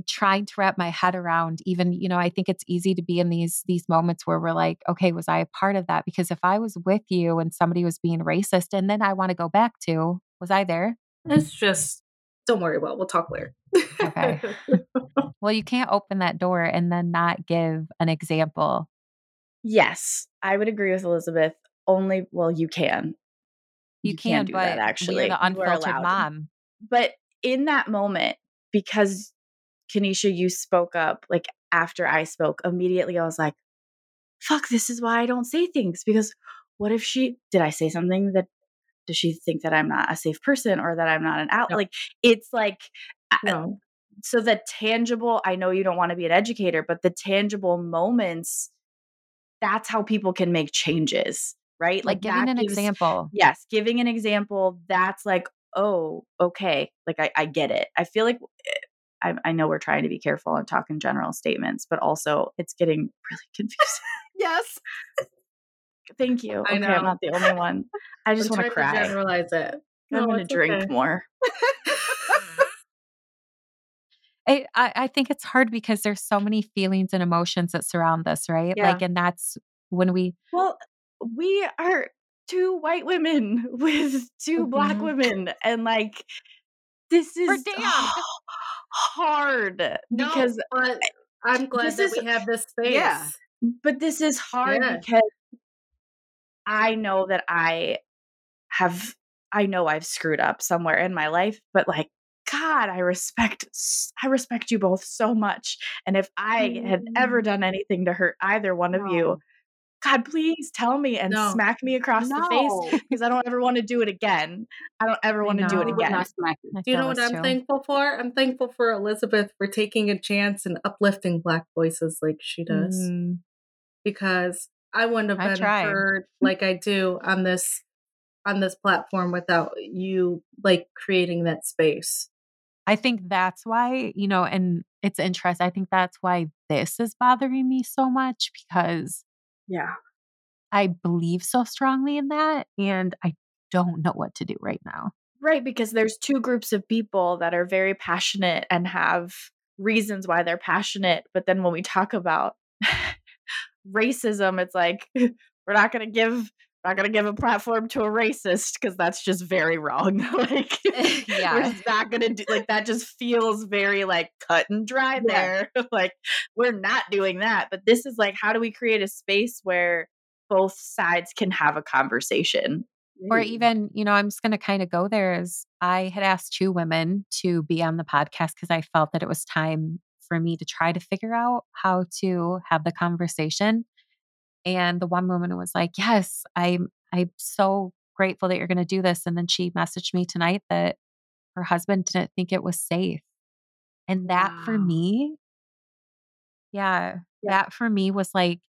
trying to wrap my head around even you know i think it's easy to be in these these moments where we're like okay was i a part of that? Because if i was with you and somebody was being racist and then i want to go back to was i there? It's just don't worry about it. we'll talk later. Okay. Well you can't open that door and then not give an example. Yes i would agree with elizabeth only well you can. You, you can, do that actually the unfiltered mom. But in that moment because Kenisha, you spoke up like after I spoke, immediately I was like, fuck, this is why I don't say things. Because what if she, did I say something that, does she think that I'm not a safe person or that I'm not an out? No. Like, it's like, no. so the tangible, I know you don't want to be an educator, but the tangible moments, that's how people can make changes, right? Like, like giving an gives, example. Yes, giving an example, that's like, oh, okay. Like, I, I get it. I feel like eh, I, I know we're trying to be careful and talk in general statements, but also it's getting really confusing. yes. Thank you. I okay, know. I'm not the only one. I just want to cry. generalize it. I'm going to drink okay. more. I, I think it's hard because there's so many feelings and emotions that surround this, right? Yeah. Like, and that's when we. Well, we are two white women with 2 mm-hmm. black women, and like, this is hard no, because but I'm glad that is, we have this space. Yeah. But this is hard yeah. because I know that I have I know I've screwed up somewhere in my life, but like God, I respect I respect you both so much. And if I had ever mm. done anything to hurt either one of you, God, please tell me and no. smack me across no. the face because I don't ever want to do it again. I don't ever want to do it again. Do you know what I'm true. thankful for? I'm thankful for Elizabeth for taking a chance and uplifting Black voices like she does. Mm. Because I wouldn't have been heard like I do on this on this platform without you like creating that space. I think that's why, you know, and it's interesting. I think that's why this is bothering me so much because yeah. I believe so strongly in that. And I don't know what to do right now. Right. Because there's two groups of people that are very passionate and have reasons why they're passionate. But then when we talk about racism, it's like, we're not going to give not gonna give a platform to a racist because that's just very wrong. like, yeah, we're not gonna do like that. Just feels very like cut and dry there. Like, we're not doing that. But this is like, how do we create a space where both sides can have a conversation? Or even, you know, I'm just going to kind of go there. As I had asked two women to be on the podcast because I felt that it was time for me to try to figure out how to have the conversation and the one woman was like, Yes, I'm I'm so grateful that you're gonna do this. And then she messaged me tonight that her husband didn't think it was safe. And that wow. for me, yeah, yeah, that for me was like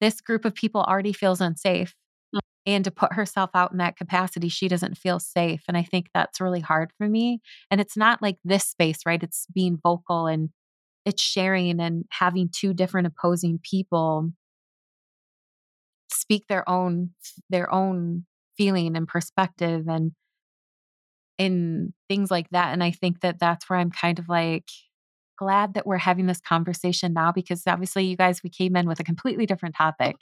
this group of people already feels unsafe. Mm. And to put herself out in that capacity, she doesn't feel safe. And I think that's really hard for me. And it's not like this space, right? It's being vocal and it's sharing and having two different opposing people speak their own their own feeling and perspective and in things like that and i think that that's where i'm kind of like glad that we're having this conversation now because obviously you guys we came in with a completely different topic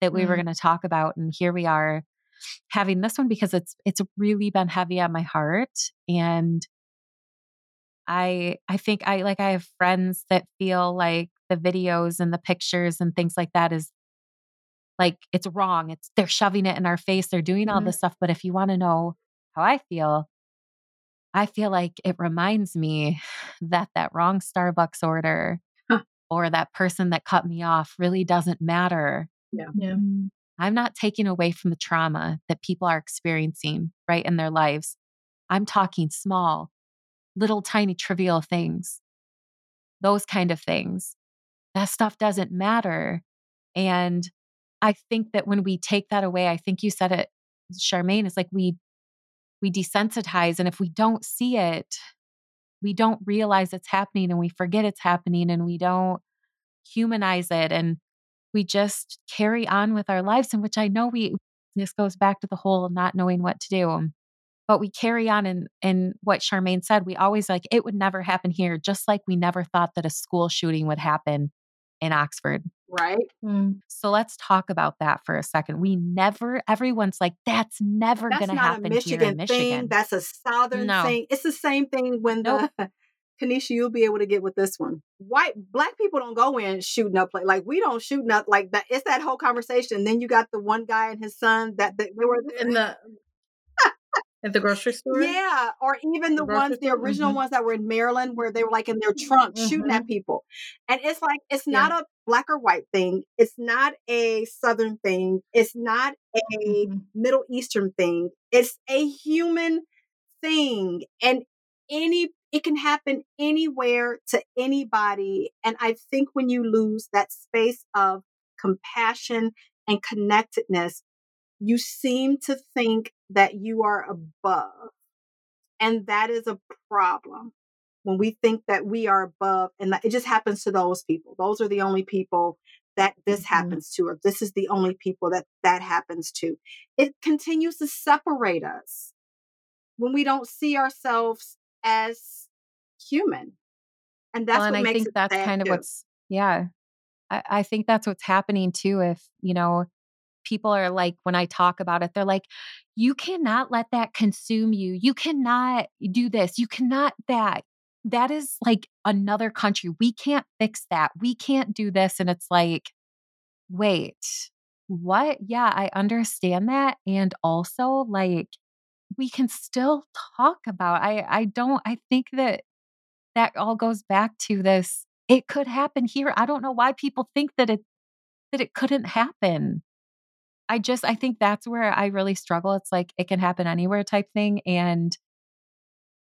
that we mm. were mm-hmm. going to talk about and here we are having this one because it's it's really been heavy on my heart and i i think i like i have friends that feel like the videos and the pictures and things like that is like it's wrong. It's they're shoving it in our face. They're doing all mm-hmm. this stuff. But if you want to know how I feel, I feel like it reminds me that that wrong Starbucks order huh. or that person that cut me off really doesn't matter. Yeah. yeah. Mm, I'm not taking away from the trauma that people are experiencing right in their lives. I'm talking small, little tiny trivial things. Those kind of things. That stuff doesn't matter. And I think that when we take that away, I think you said it, Charmaine, it's like we we desensitize. And if we don't see it, we don't realize it's happening and we forget it's happening and we don't humanize it and we just carry on with our lives in which I know we this goes back to the whole not knowing what to do. But we carry on and and what Charmaine said, we always like it would never happen here, just like we never thought that a school shooting would happen in Oxford. Right. Mm. So let's talk about that for a second. We never, everyone's like, that's never going to happen here Michigan in Michigan. thing. That's a Southern No. thing. It's the same thing when Nope. the Kanisha, you'll be able to get with this one. White black people don't go in shooting up like like we don't shoot up like that. It's that whole conversation. Then you got the one guy and his son that, that they were In the at the grocery store. Yeah, or even the The ones, the original Mhm. ones that were in Maryland, where they were like in their trunk shooting at people. And it's like, it's Yeah. not a black or white thing. It's not a Southern thing. It's not a Mhm. Middle Eastern thing. It's a human thing. And any, it can happen anywhere to anybody. And I think when you lose that space of compassion and connectedness, you seem to think that you are above. And that is a problem when we think that we are above. And that it just happens to those people. Those are the only people that this Mhm. happens to, or this is the only people that that happens to. It continues to separate us when we don't see ourselves as human. And that's well, and what I makes think that's kind of too. what's, yeah. I, I think that's what's happening too. If, you know, people are like, when I talk about it, they're like, you cannot let that consume you. You cannot do this. You cannot that. That is like another country. We can't fix that. We can't do this. And it's like, wait, what? Yeah, I understand that. And also, like, we can still talk about I I don't I think that that all goes back to this it could happen here. I don't know why people think that it that it couldn't happen. I just I think that's where I really struggle. It's like it can happen anywhere type thing and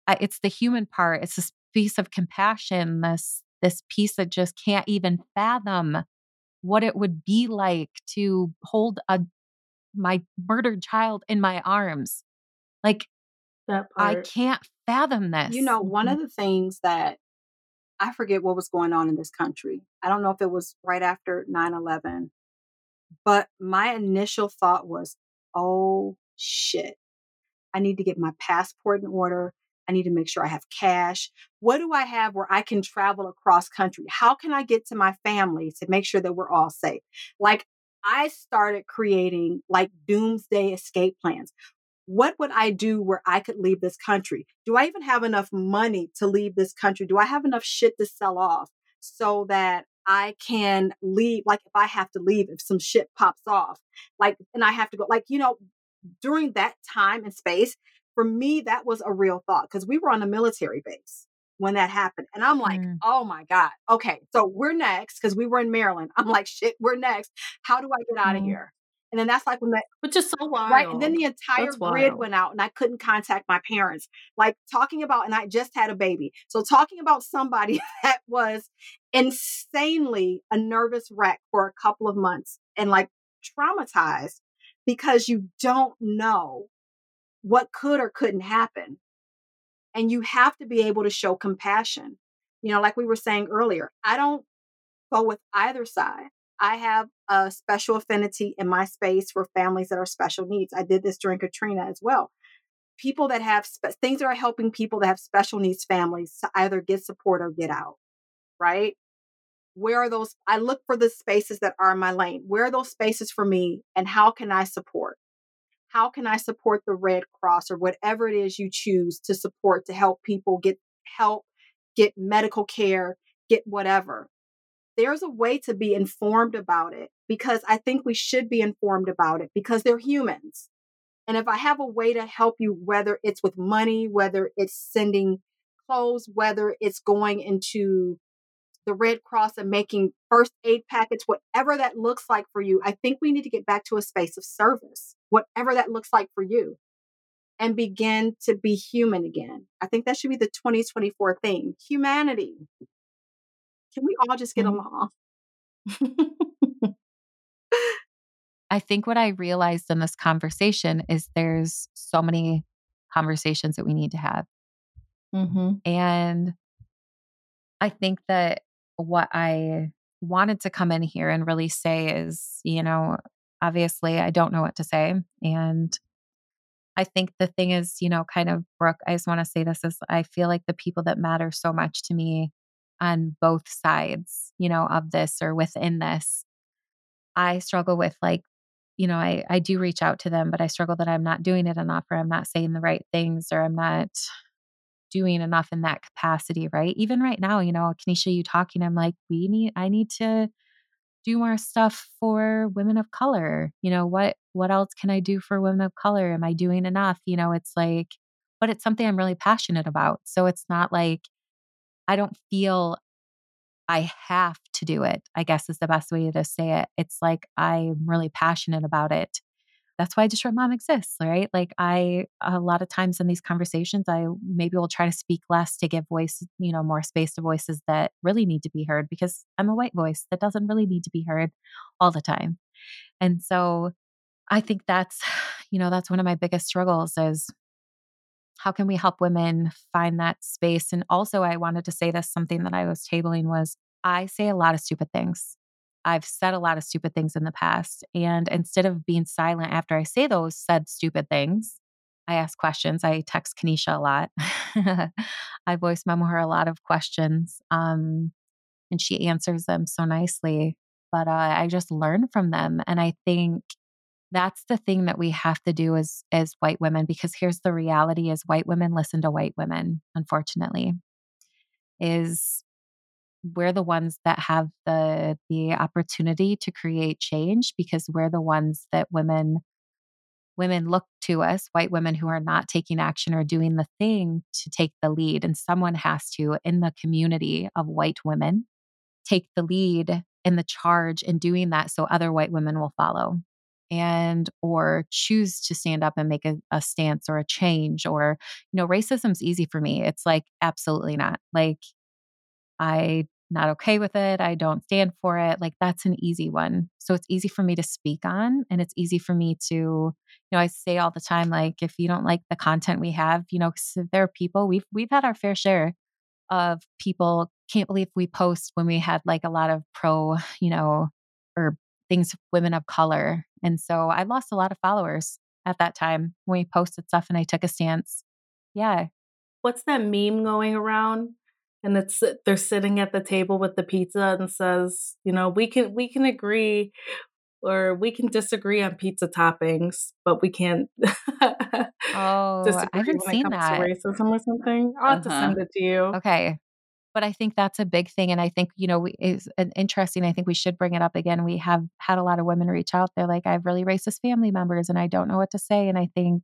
I, it's the human part. It's this piece of compassion, this this piece that just can't even fathom what it would be like to hold a my murdered child in my arms. Like That I can't fathom this. You know, one mm-hmm. of the things that I forget what was going on in this country. I don't know if it was right after 9 11, but my initial thought was, oh shit, I need to get my passport in order. I need to make sure I have cash. What do I have where I can travel across country? How can I get to my family to make sure that we're all safe? Like, I started creating like doomsday escape plans what would I do where I could leave this country? Do I even have enough money to leave this country? Do I have enough shit to sell off so that I can leave? Like, if I have to leave, if some shit pops off, like, and I have to go, like, you know, during that time and space, for me, that was a real thought because we were on a military base when that happened. And I'm like, Mm. oh my God. Okay. So we're next because we were in Maryland. I'm like, shit, we're next. How do I get out of Mm. here? And then that's like when that Which is so wild. Right. And then the entire That's grid wild. went out and I couldn't contact my parents. Like talking about, and I just had a baby. So talking about somebody that was insanely a nervous wreck for a couple of months and like traumatized because you don't know what could or couldn't happen. And you have to be able to show compassion. You know, like we were saying earlier, I don't go with either side. I have a special affinity in my space for families that are special needs. I did this during Katrina as well. People that have spe- things that are helping people that have special needs families to either get support or get out, right? Where are those? I look for the spaces that are in my lane. Where are those spaces for me and how can I support? How can I support the Red Cross or whatever it is you choose to support to help people get help, get medical care, get whatever? there's a way to be informed about it because I think we should be informed about it because they're humans. And if I have a way to help you, whether it's with money, whether it's sending clothes, whether it's going into the Red Cross and making first aid packets, whatever that looks like for you, I think we need to get back to a space of service, whatever that looks like for you, and begin to be human again. I think that should be the 2024 thing humanity. Can we all just get Mhm. along? I think what I realized in this conversation is there's so many conversations that we need to have. mm-hmm. And I think that what I wanted to come in here and really say is, you know, obviously I don't know what to say. And I think the thing is, you know, kind of Brooke, I just want to say this is I feel like the people that matter so much to me on both sides, you know, of this or within this, I struggle with like, you know, I, I do reach out to them, but I struggle that I'm not doing it enough or I'm not saying the right things or I'm not doing enough in that capacity, right? Even right now, you know, Kenisha, you talking, I'm like, we need, I need to do more stuff for women of color. You know, what, what else can I do for women of color? Am I doing enough? You know, it's like, but it's something I'm really passionate about. So it's not like I don't feel I have to do it, I guess is the best way to say it. It's like I'm really passionate about it. That's why Distraught Mom exists, right? Like I a lot of times in these conversations, I maybe will try to speak less to give voice, you know, more space to voices that really need to be heard because I'm a white voice that doesn't really need to be heard all the time. And so I think that's, you know, that's one of my biggest struggles is how can we help women find that space? And also, I wanted to say this something that I was tabling was I say a lot of stupid things. I've said a lot of stupid things in the past. And instead of being silent after I say those said stupid things, I ask questions. I text Kenisha a lot. I voice memo her a lot of questions. Um, and she answers them so nicely. But uh, I just learn from them. And I think that's the thing that we have to do as as white women because here's the reality is white women listen to white women unfortunately is we're the ones that have the the opportunity to create change because we're the ones that women women look to us white women who are not taking action or doing the thing to take the lead and someone has to in the community of white women take the lead in the charge in doing that so other white women will follow and or choose to stand up and make a, a stance or a change or you know racism's easy for me. It's like absolutely not. Like i not okay with it i don't stand for it like that's an easy one so it's easy for me to speak on and it's easy for me to you know i say all the time like if you don't like the content we have you know there are people we've we've had our fair share of people can't believe we post when we had like a lot of pro you know or things women of color. And so I lost a lot of followers at that time when we posted stuff and I took a stance. Yeah. What's that meme going around? And it's they're sitting at the table with the pizza and says, you know, we can we can agree or we can disagree on pizza toppings, but we can't oh, I haven't seen that. racism or something. I'll have uh-huh. to send it to you. Okay. But I think that's a big thing. And I think, you know, we, is an interesting. I think we should bring it up again. We have had a lot of women reach out. They're like, I have really racist family members and I don't know what to say. And I think,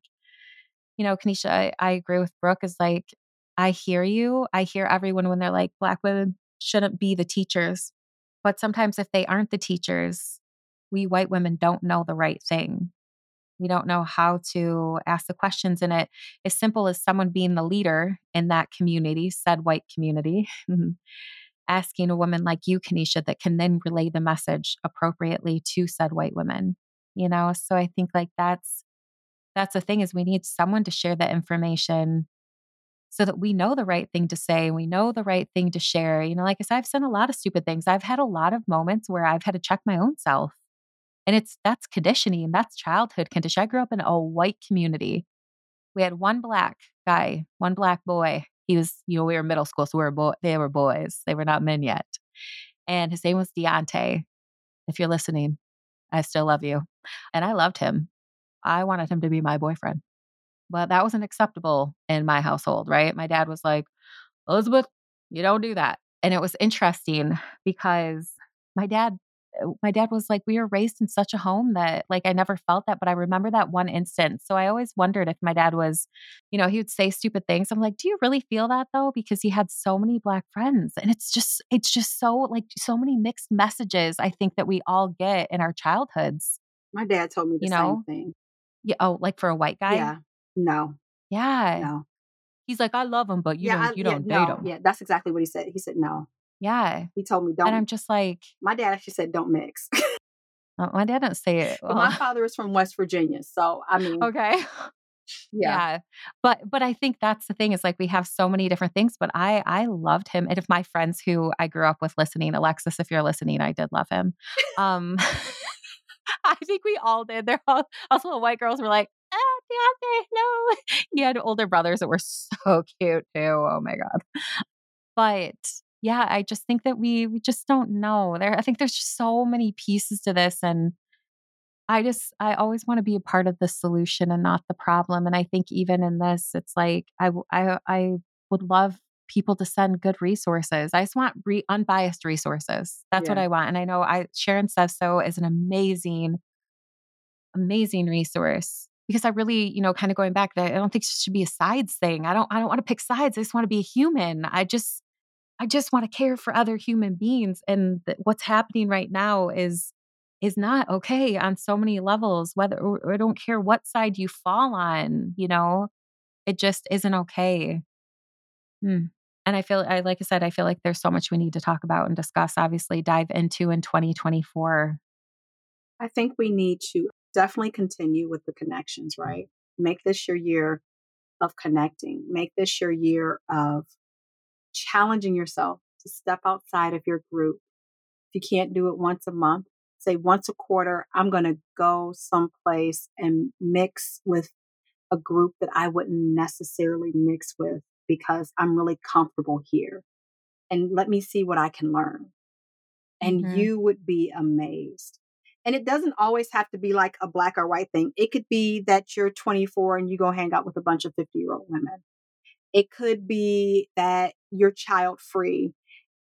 you know, Kenisha, I, I agree with Brooke is like, I hear you. I hear everyone when they're like, Black women shouldn't be the teachers. But sometimes if they aren't the teachers, we white women don't know the right thing. We don't know how to ask the questions And it. As simple as someone being the leader in that community, said white community, asking a woman like you, Kenisha, that can then relay the message appropriately to said white women. You know, so I think like that's that's the thing is we need someone to share that information so that we know the right thing to say, and we know the right thing to share. You know, like I said, I've said a lot of stupid things. I've had a lot of moments where I've had to check my own self and it's that's conditioning, that's childhood condition. I grew up in a white community. We had one black guy, one black boy. He was, you know, we were middle school, so we were boy, they were boys. They were not men yet. And his name was Deontay. If you're listening, I still love you. And I loved him. I wanted him to be my boyfriend. But that wasn't acceptable in my household, right? My dad was like, Elizabeth, you don't do that. And it was interesting because my dad uh, my dad was like, we were raised in such a home that like I never felt that, but I remember that one instance. So I always wondered if my dad was, you know, he would say stupid things. I'm like, do you really feel that though? Because he had so many black friends. And it's just, it's just so like so many mixed messages I think that we all get in our childhoods. My dad told me the you know? same thing. Yeah. Oh, like for a white guy? Yeah. No. Yeah. No. He's like, I love him, but you yeah, don't, you yeah, don't no, date him. Yeah, that's exactly what he said. He said no. Yeah. He told me don't. And I'm just like, my dad actually said don't mix. oh, my dad didn't say it. Well. my father is from West Virginia, so I mean, okay. Yeah. yeah. But but I think that's the thing is like we have so many different things, but I I loved him. And if my friends who I grew up with listening, Alexis, if you're listening, I did love him. Um I think we all did. They're all also the white girls were like, ah, no. He had older brothers that were so cute too. Oh my God. But yeah, I just think that we we just don't know. There I think there's just so many pieces to this and I just I always want to be a part of the solution and not the problem and I think even in this it's like I I I would love people to send good resources. I just want re- unbiased resources. That's yeah. what I want. And I know I Sharon Says So is an amazing, amazing resource because I really, you know, kind of going back, I don't think it should be a sides thing. I don't, I don't want to pick sides. I just want to be a human. I just, I just want to care for other human beings. And th- what's happening right now is, is not okay on so many levels. Whether I don't care what side you fall on, you know, it just isn't okay. Hmm. And I feel, I like I said, I feel like there's so much we need to talk about and discuss. Obviously, dive into in 2024. I think we need to definitely continue with the connections. Right, make this your year of connecting. Make this your year of challenging yourself to step outside of your group. If you can't do it once a month, say once a quarter, I'm going to go someplace and mix with a group that I wouldn't necessarily mix with because I'm really comfortable here. And let me see what I can learn. And mm-hmm. you would be amazed. And it doesn't always have to be like a black or white thing. It could be that you're 24 and you go hang out with a bunch of 50 year old women. It could be that you're child free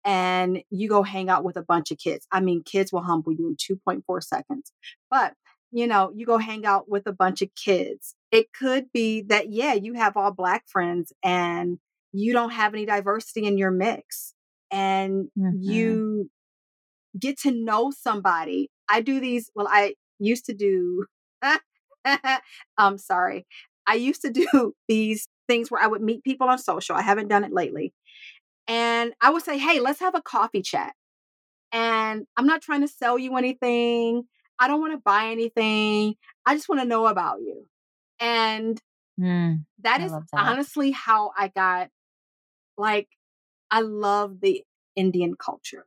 and you go hang out with a bunch of kids. I mean, kids will humble you in 2.4 seconds. But, you know, you go hang out with a bunch of kids it could be that, yeah, you have all black friends and you don't have any diversity in your mix and mm-hmm. you get to know somebody. I do these, well, I used to do, I'm sorry. I used to do these things where I would meet people on social. I haven't done it lately. And I would say, hey, let's have a coffee chat. And I'm not trying to sell you anything. I don't want to buy anything. I just want to know about you. And mm, that is that. honestly how I got like I love the Indian culture,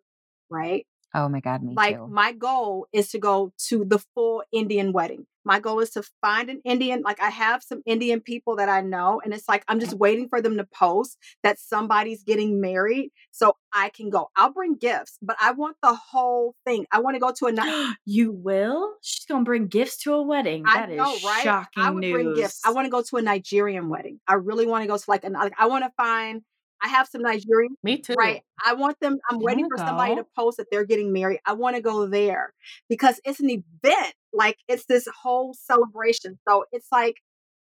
right? Oh my God, me like, too. my goal is to go to the full Indian wedding. My goal is to find an Indian. Like, I have some Indian people that I know, and it's like I'm just waiting for them to post that somebody's getting married so I can go. I'll bring gifts, but I want the whole thing. I want to go to a night. you will? She's going to bring gifts to a wedding. That I know, is right? shocking I would news. bring gifts. I want to go to a Nigerian wedding. I really want to go to like, an, like I want to find I have some Nigerian. Me too. Right. I want them, I'm waiting for go. somebody to post that they're getting married. I want to go there because it's an event. Like it's this whole celebration. So it's like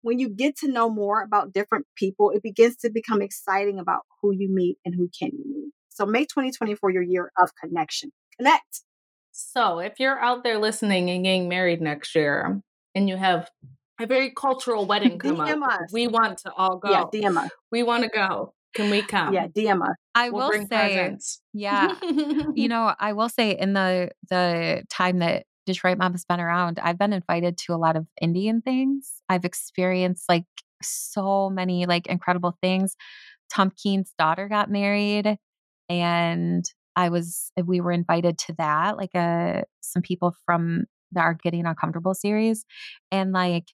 when you get to know more about different people, it begins to become exciting about who you meet and who can you meet. So make 2024 your year of connection. Connect. So if you're out there listening and getting married next year and you have a very cultural wedding come DM up, us. we want to all go. Yeah, DM us. We want to go. Can we come? Yeah, DM us. I we'll will say, presents. yeah, you know, I will say in the the time that Detroit Mom has been around, I've been invited to a lot of Indian things. I've experienced like so many like incredible things. Tom Keen's daughter got married, and I was we were invited to that. Like a uh, some people from the Are Getting Uncomfortable series, and like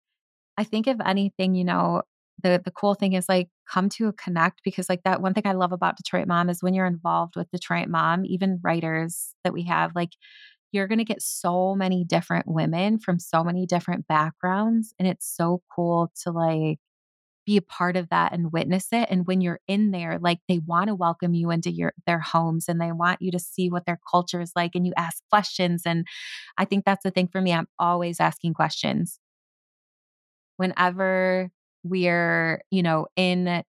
I think if anything, you know, the the cool thing is like come to a connect because like that one thing I love about Detroit Mom is when you're involved with Detroit Mom, even writers that we have, like you're going to get so many different women from so many different backgrounds and it's so cool to like be a part of that and witness it and when you're in there like they want to welcome you into your their homes and they want you to see what their culture is like and you ask questions and i think that's the thing for me i'm always asking questions. Whenever we're you know in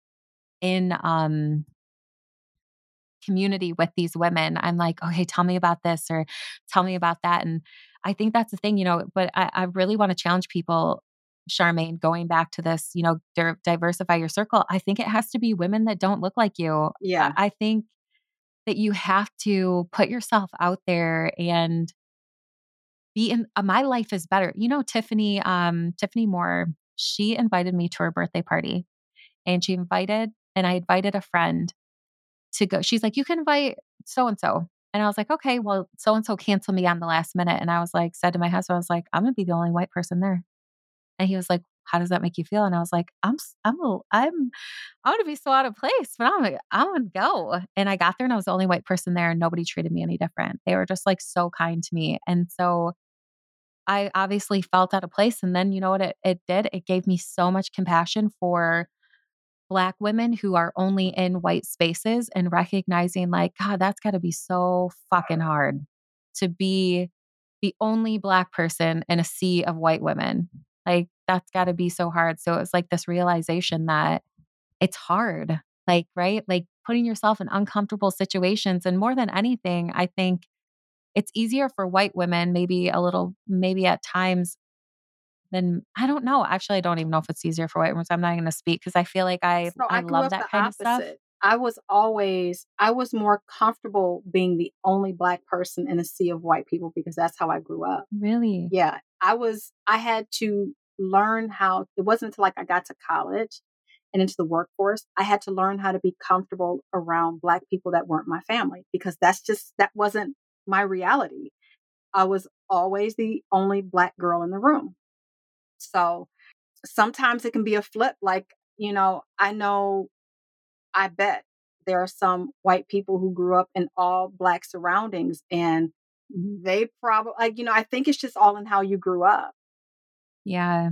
in um community with these women i'm like okay tell me about this or tell me about that and i think that's the thing you know but i, I really want to challenge people charmaine going back to this you know diversify your circle i think it has to be women that don't look like you yeah. I, I think that you have to put yourself out there and be in uh, my life is better you know tiffany um tiffany moore she invited me to her birthday party and she invited, and I invited a friend to go. She's like, you can invite so and so. And I was like, okay, well, so and so canceled me on the last minute. And I was like, said to my husband, I was like, I'm gonna be the only white person there. And he was like, how does that make you feel? And I was like, I'm, I'm, I'm, I'm gonna be so out of place, but I'm, I'm gonna go. And I got there, and I was the only white person there, and nobody treated me any different. They were just like so kind to me, and so I obviously felt out of place. And then you know what it, it did? It gave me so much compassion for Black women who are only in white spaces and recognizing, like, God, that's got to be so fucking hard to be the only Black person in a sea of white women. Like, that's got to be so hard. So it was like this realization that it's hard, like, right? Like putting yourself in uncomfortable situations. And more than anything, I think it's easier for white women, maybe a little, maybe at times then I don't know. Actually, I don't even know if it's easier for white women. So I'm not going to speak because I feel like I so I, I love that kind opposite. of stuff. I was always I was more comfortable being the only black person in a sea of white people because that's how I grew up. Really? Yeah. I was I had to learn how it wasn't until like I got to college and into the workforce, I had to learn how to be comfortable around black people that weren't my family because that's just that wasn't my reality. I was always the only black girl in the room. So sometimes it can be a flip. Like, you know, I know, I bet there are some white people who grew up in all black surroundings and they probably, like, you know, I think it's just all in how you grew up. Yeah.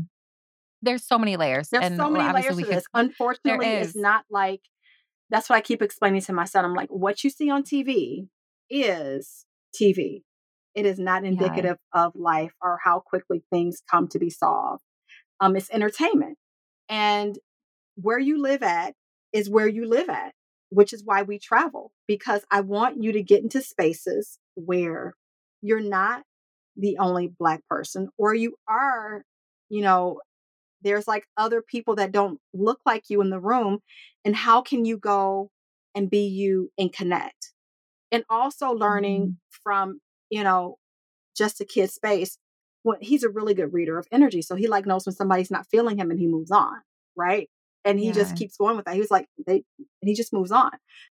There's so many layers. There's and so many layers to this. Unfortunately, it's not like, that's what I keep explaining to my son. I'm like, what you see on TV is TV. It is not indicative yeah. of life or how quickly things come to be solved. Um, it's entertainment. And where you live at is where you live at, which is why we travel, because I want you to get into spaces where you're not the only Black person, or you are, you know, there's like other people that don't look like you in the room. And how can you go and be you and connect? And also learning mm-hmm. from you know, just a kid space, when he's a really good reader of energy. So he like knows when somebody's not feeling him and he moves on. Right. And he yeah. just keeps going with that. He was like, they, and he just moves on.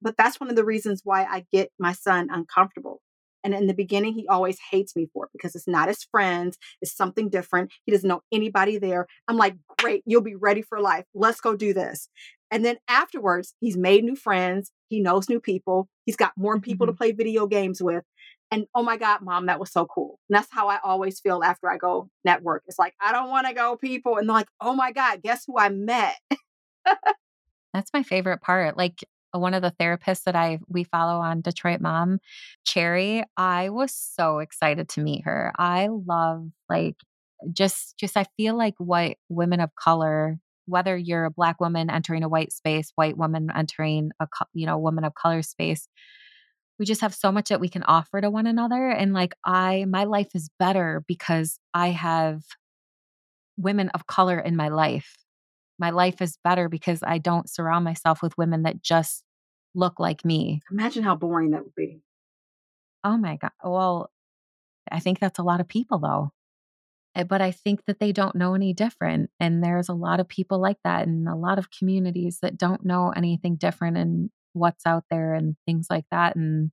But that's one of the reasons why I get my son uncomfortable. And in the beginning, he always hates me for it because it's not his friends. It's something different. He doesn't know anybody there. I'm like, great, you'll be ready for life. Let's go do this. And then afterwards, he's made new friends. He knows new people. He's got more people mm-hmm. to play video games with. And oh my God, mom, that was so cool. And that's how I always feel after I go network. It's like, I don't want to go, people. And they're like, oh my God, guess who I met? that's my favorite part. Like Uh, one of the therapists that I we follow on Detroit Mom, Cherry, I was so excited to meet her. I love like just just I feel like what women of color whether you're a black woman entering a white space, white woman entering a you know woman of color space, we just have so much that we can offer to one another and like i my life is better because i have women of color in my life my life is better because i don't surround myself with women that just look like me. Imagine how boring that would be. Oh my god well i think that's a lot of people though. Eh, but i think that they don't know any different and there's a lot of people like that and a lot of communities that don't know anything different and what's out there and things like that. And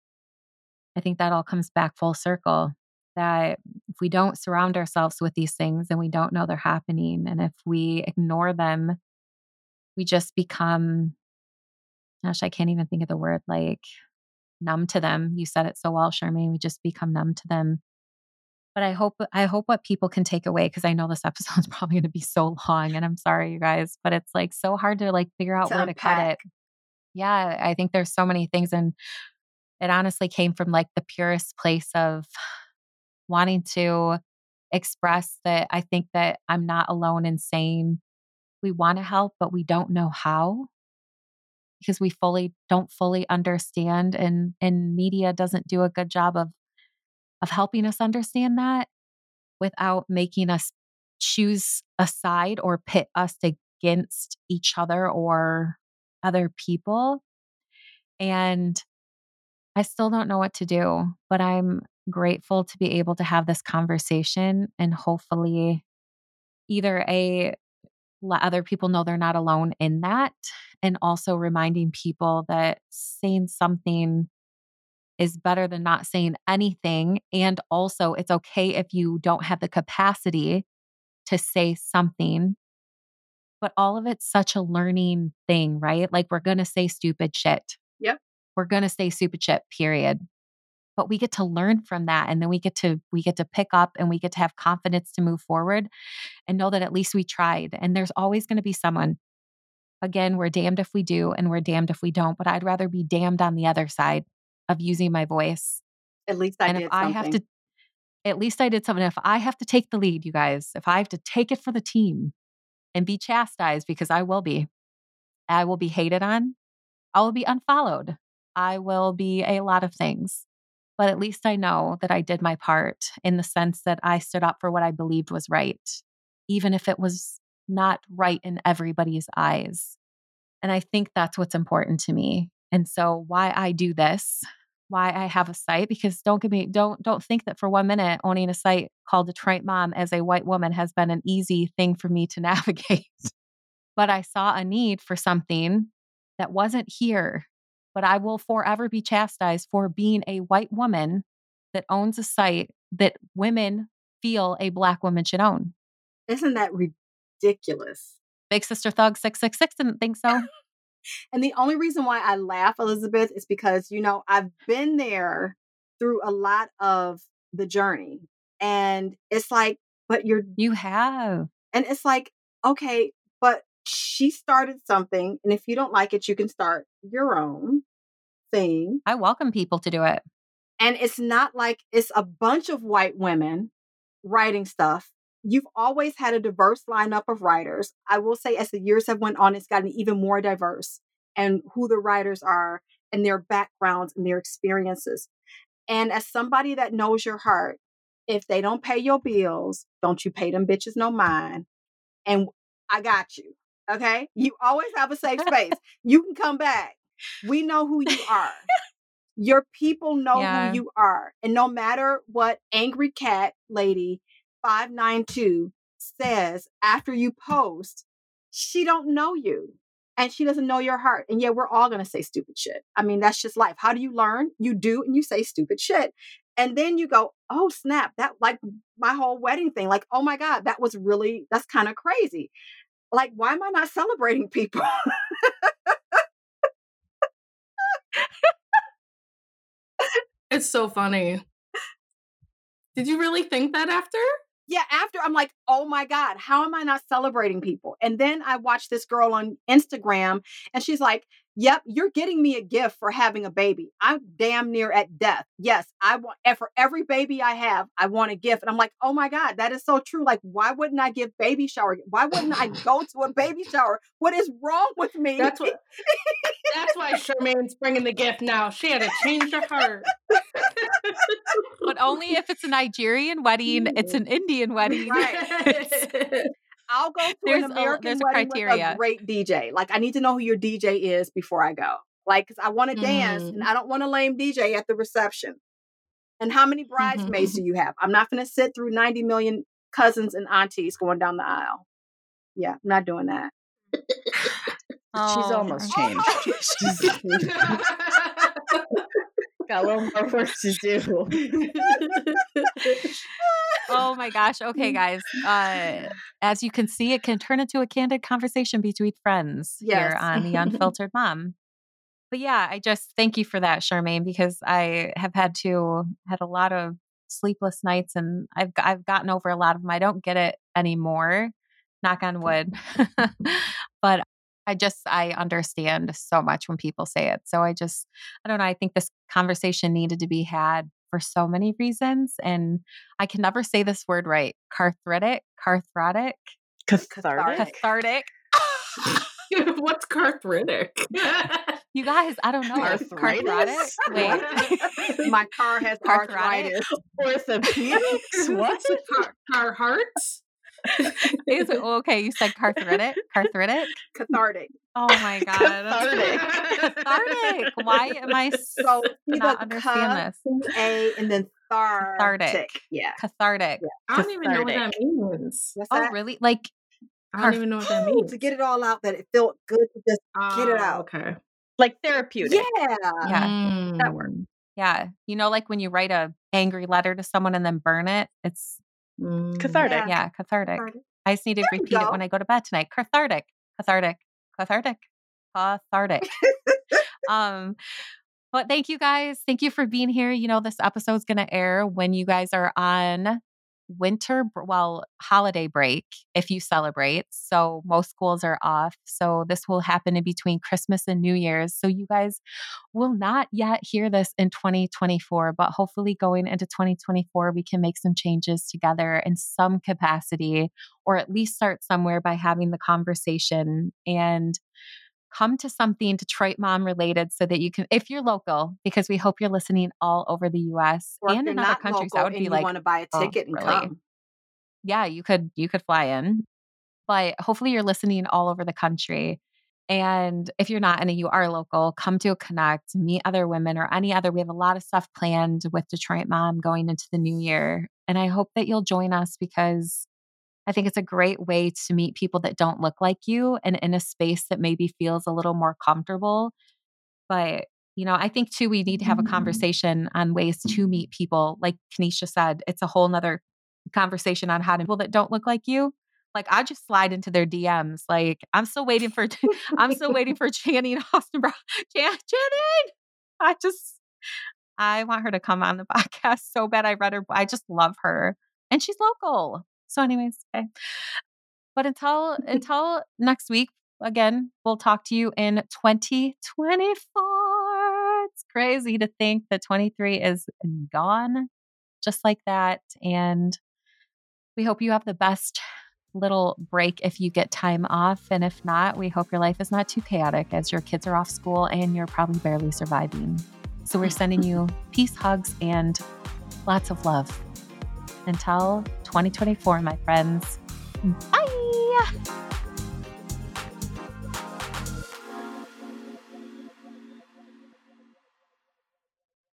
I think that all comes back full circle that if we don't surround ourselves with these things and we don't know they're happening, and if we ignore them, we just become, gosh, I can't even think of the word like numb to them. You said it so well, Charmaine. We just become numb to them. But I hope I hope what people can take away because I know this episode is probably going to be so long, and I'm sorry, you guys, but it's like so hard to like figure out to where unpack. to cut it yeah, I think there's so many things. And it honestly came from like the purest place of wanting to express that I think that I'm not alone in saying we want to help, but we don't know how because we fully don't fully understand and and media doesn't do a good job of of helping us understand that without making us choose a side or pit us against each other or other people. And I still don't know what to do, but I'm grateful to be able to have this conversation and hopefully either a let other people know they're not alone in that and also reminding people that saying something is better than not saying anything. And also, it's okay if you don't have the capacity to say something. But all of it's such a learning thing, right? Like, we're going to say stupid shit. Yep. We're going to say stupid shit, period. But we get to learn from that. And then we get to, we get to pick up and we get to have confidence to move forward and know that at least we tried. And there's always going to be someone Again, we're damned if we do and we're damned if we don't, but I'd rather be damned on the other side of using my voice. At least I and did if something. I have to at least I did something. If I have to take the lead, you guys, if I have to take it for the team and be chastised because I will be. I will be hated on. I will be unfollowed. I will be a lot of things. But at least I know that I did my part in the sense that I stood up for what I believed was right, even if it was not right in everybody's eyes. And I think that's what's important to me. And so why I do this, why I have a site, because don't give me don't don't think that for one minute owning a site called Detroit Mom as a white woman has been an easy thing for me to navigate. but I saw a need for something that wasn't here. But I will forever be chastised for being a white woman that owns a site that women feel a black woman should own. Isn't that ridiculous? Big Sister Thug 666 didn't think so. And the only reason why I laugh, Elizabeth, is because, you know, I've been there through a lot of the journey. And it's like, but you're, You have. and it's like, okay, but she started something. And if you don't like it, you can start your own thing. I welcome people to do it. And it's not like it's a bunch of white women writing stuff. You've always had a diverse lineup of writers. I will say, as the years have went on, it's gotten even more diverse and who the writers are and their backgrounds and their experiences. And as somebody that knows your heart, if they don't pay your bills, don't you pay them bitches no mind. And I got you. Okay. You always have a safe space. you can come back. We know who you are. Your people know Yeah. who you are. And no matter what angry cat lady 592 says after you post, she don't know you and she doesn't know your heart. And yeah, we're all going to say stupid shit. I mean, that's just life. How do you learn? You do and you say stupid shit. And then you go, "Oh, snap. That like my whole wedding thing. Like, oh my god, that was really that's kind of crazy." Like, why am I not celebrating people? It's so funny. Did you really think that after? yeah, after I'm like, oh my God, how am I not celebrating people? And then I watched this girl on Instagram and she's like, yep, you're getting me a gift for having a baby. I'm damn near at death. Yes, I want, and for every baby I have, I want a gift. And I'm like, oh my God, that is so true. Like, why wouldn't I give baby shower? Why wouldn't I go to a baby shower? What is wrong with me? That's what. That's why Charmaine's bringing the gift now. She had to change her heart. But only if it's a Nigerian wedding, it's an Indian wedding. Right. I'll go to There's a- an American there's a wedding with criteria. a great DJ. Like I need to know who your DJ is before I go. Like, cause I want to dance Mm-hmm. and I don't want a lame DJ at the reception. And how many bridesmaids do you have? I'm not going to sit through 90 million cousins and aunties going down the aisle. Yeah, I'm not doing that. She's Oh, almost changed. She's got a little more work to do. Oh my gosh. Okay, guys. Uh, as you can see, it can turn into a candid conversation between friends here on The Unfiltered Mom. But yeah, I just thank you for that, Charmaine, because I have had to had a lot of sleepless nights and I've I've gotten over a lot of them. I don't get it anymore. Knock on wood. but I just I understand so much when people say it. So I just I don't know. I think this conversation needed to be had for so many reasons. And I can never say this word right. Carthritic, cathartic, Cathartic. cathartic. What's carthritic? You guys, I don't know. Arthritis? Wait. My car has Arthritic? arthritis. Orthopedics? What? Car, car hearts? Is it okay? You said carthritic? Carthritic? Cathartic. Oh my god. Cathartic. Cathartic. Why am I So not the understand this? A and then thartic. Cathartic. Yeah. Cathartic. I don't even know what that means. What's Oh, that? really? Like, I don't even know what that means. to get it all out that it felt good to just get it Ah, out. Okay. Like therapeutic. Yeah. yeah. Mm. That word. Yeah. You know, like when you write a angry letter to someone and then burn it, it's mm, cathartic. Yeah, yeah cathartic. cathartic. I just need to there repeat it when I go to bed tonight. Cathartic, cathartic, cathartic, cathartic. um, but thank you guys. Thank you for being here. You know, this episode's going to air when you guys are on winter, well, holiday break if you celebrate. So most schools are off. So this will happen in between Christmas and New Year's. So you guys will not yet hear this in 2024, but hopefully going into 2024, we can make some changes together in some capacity, or at least start somewhere by having the conversation and come to something Detroit mom related so that you can, if you're local, because we hope you're listening all over the US or and in other countries. That would be like, want to buy a oh, ticket oh, and really? come. Yeah, you could, you could fly in, but hopefully you're listening all over the country. And if you're not and you are local, come to a connect, meet other women or any other. We have a lot of stuff planned with Detroit Mom going into the new year. And I hope that you'll join us because I think it's a great way to meet people that don't look like you and in a space that maybe feels a little more comfortable. But, you know, I think too, we need to have a mm-hmm. conversation on ways to meet people. Like Kenisha said, it's a whole nother conversation on how to meet people that don't look like you. Like I just slide into their DMs. Like I'm still waiting for I'm still waiting for Channing Austin Brown. Jan- Channing. I just I want her to come on the podcast so bad. I read her. I just love her. And she's local. So, anyways, okay. But until until next week, again, we'll talk to you in 2024. It's crazy to think that 23 is gone just like that. And we hope you have the best little break if you get time off. And if not, we hope your life is not too chaotic as your kids are off school and you're probably barely surviving. So we're sending you peace, hugs, and lots of love. Until 2024, my friends. Bye.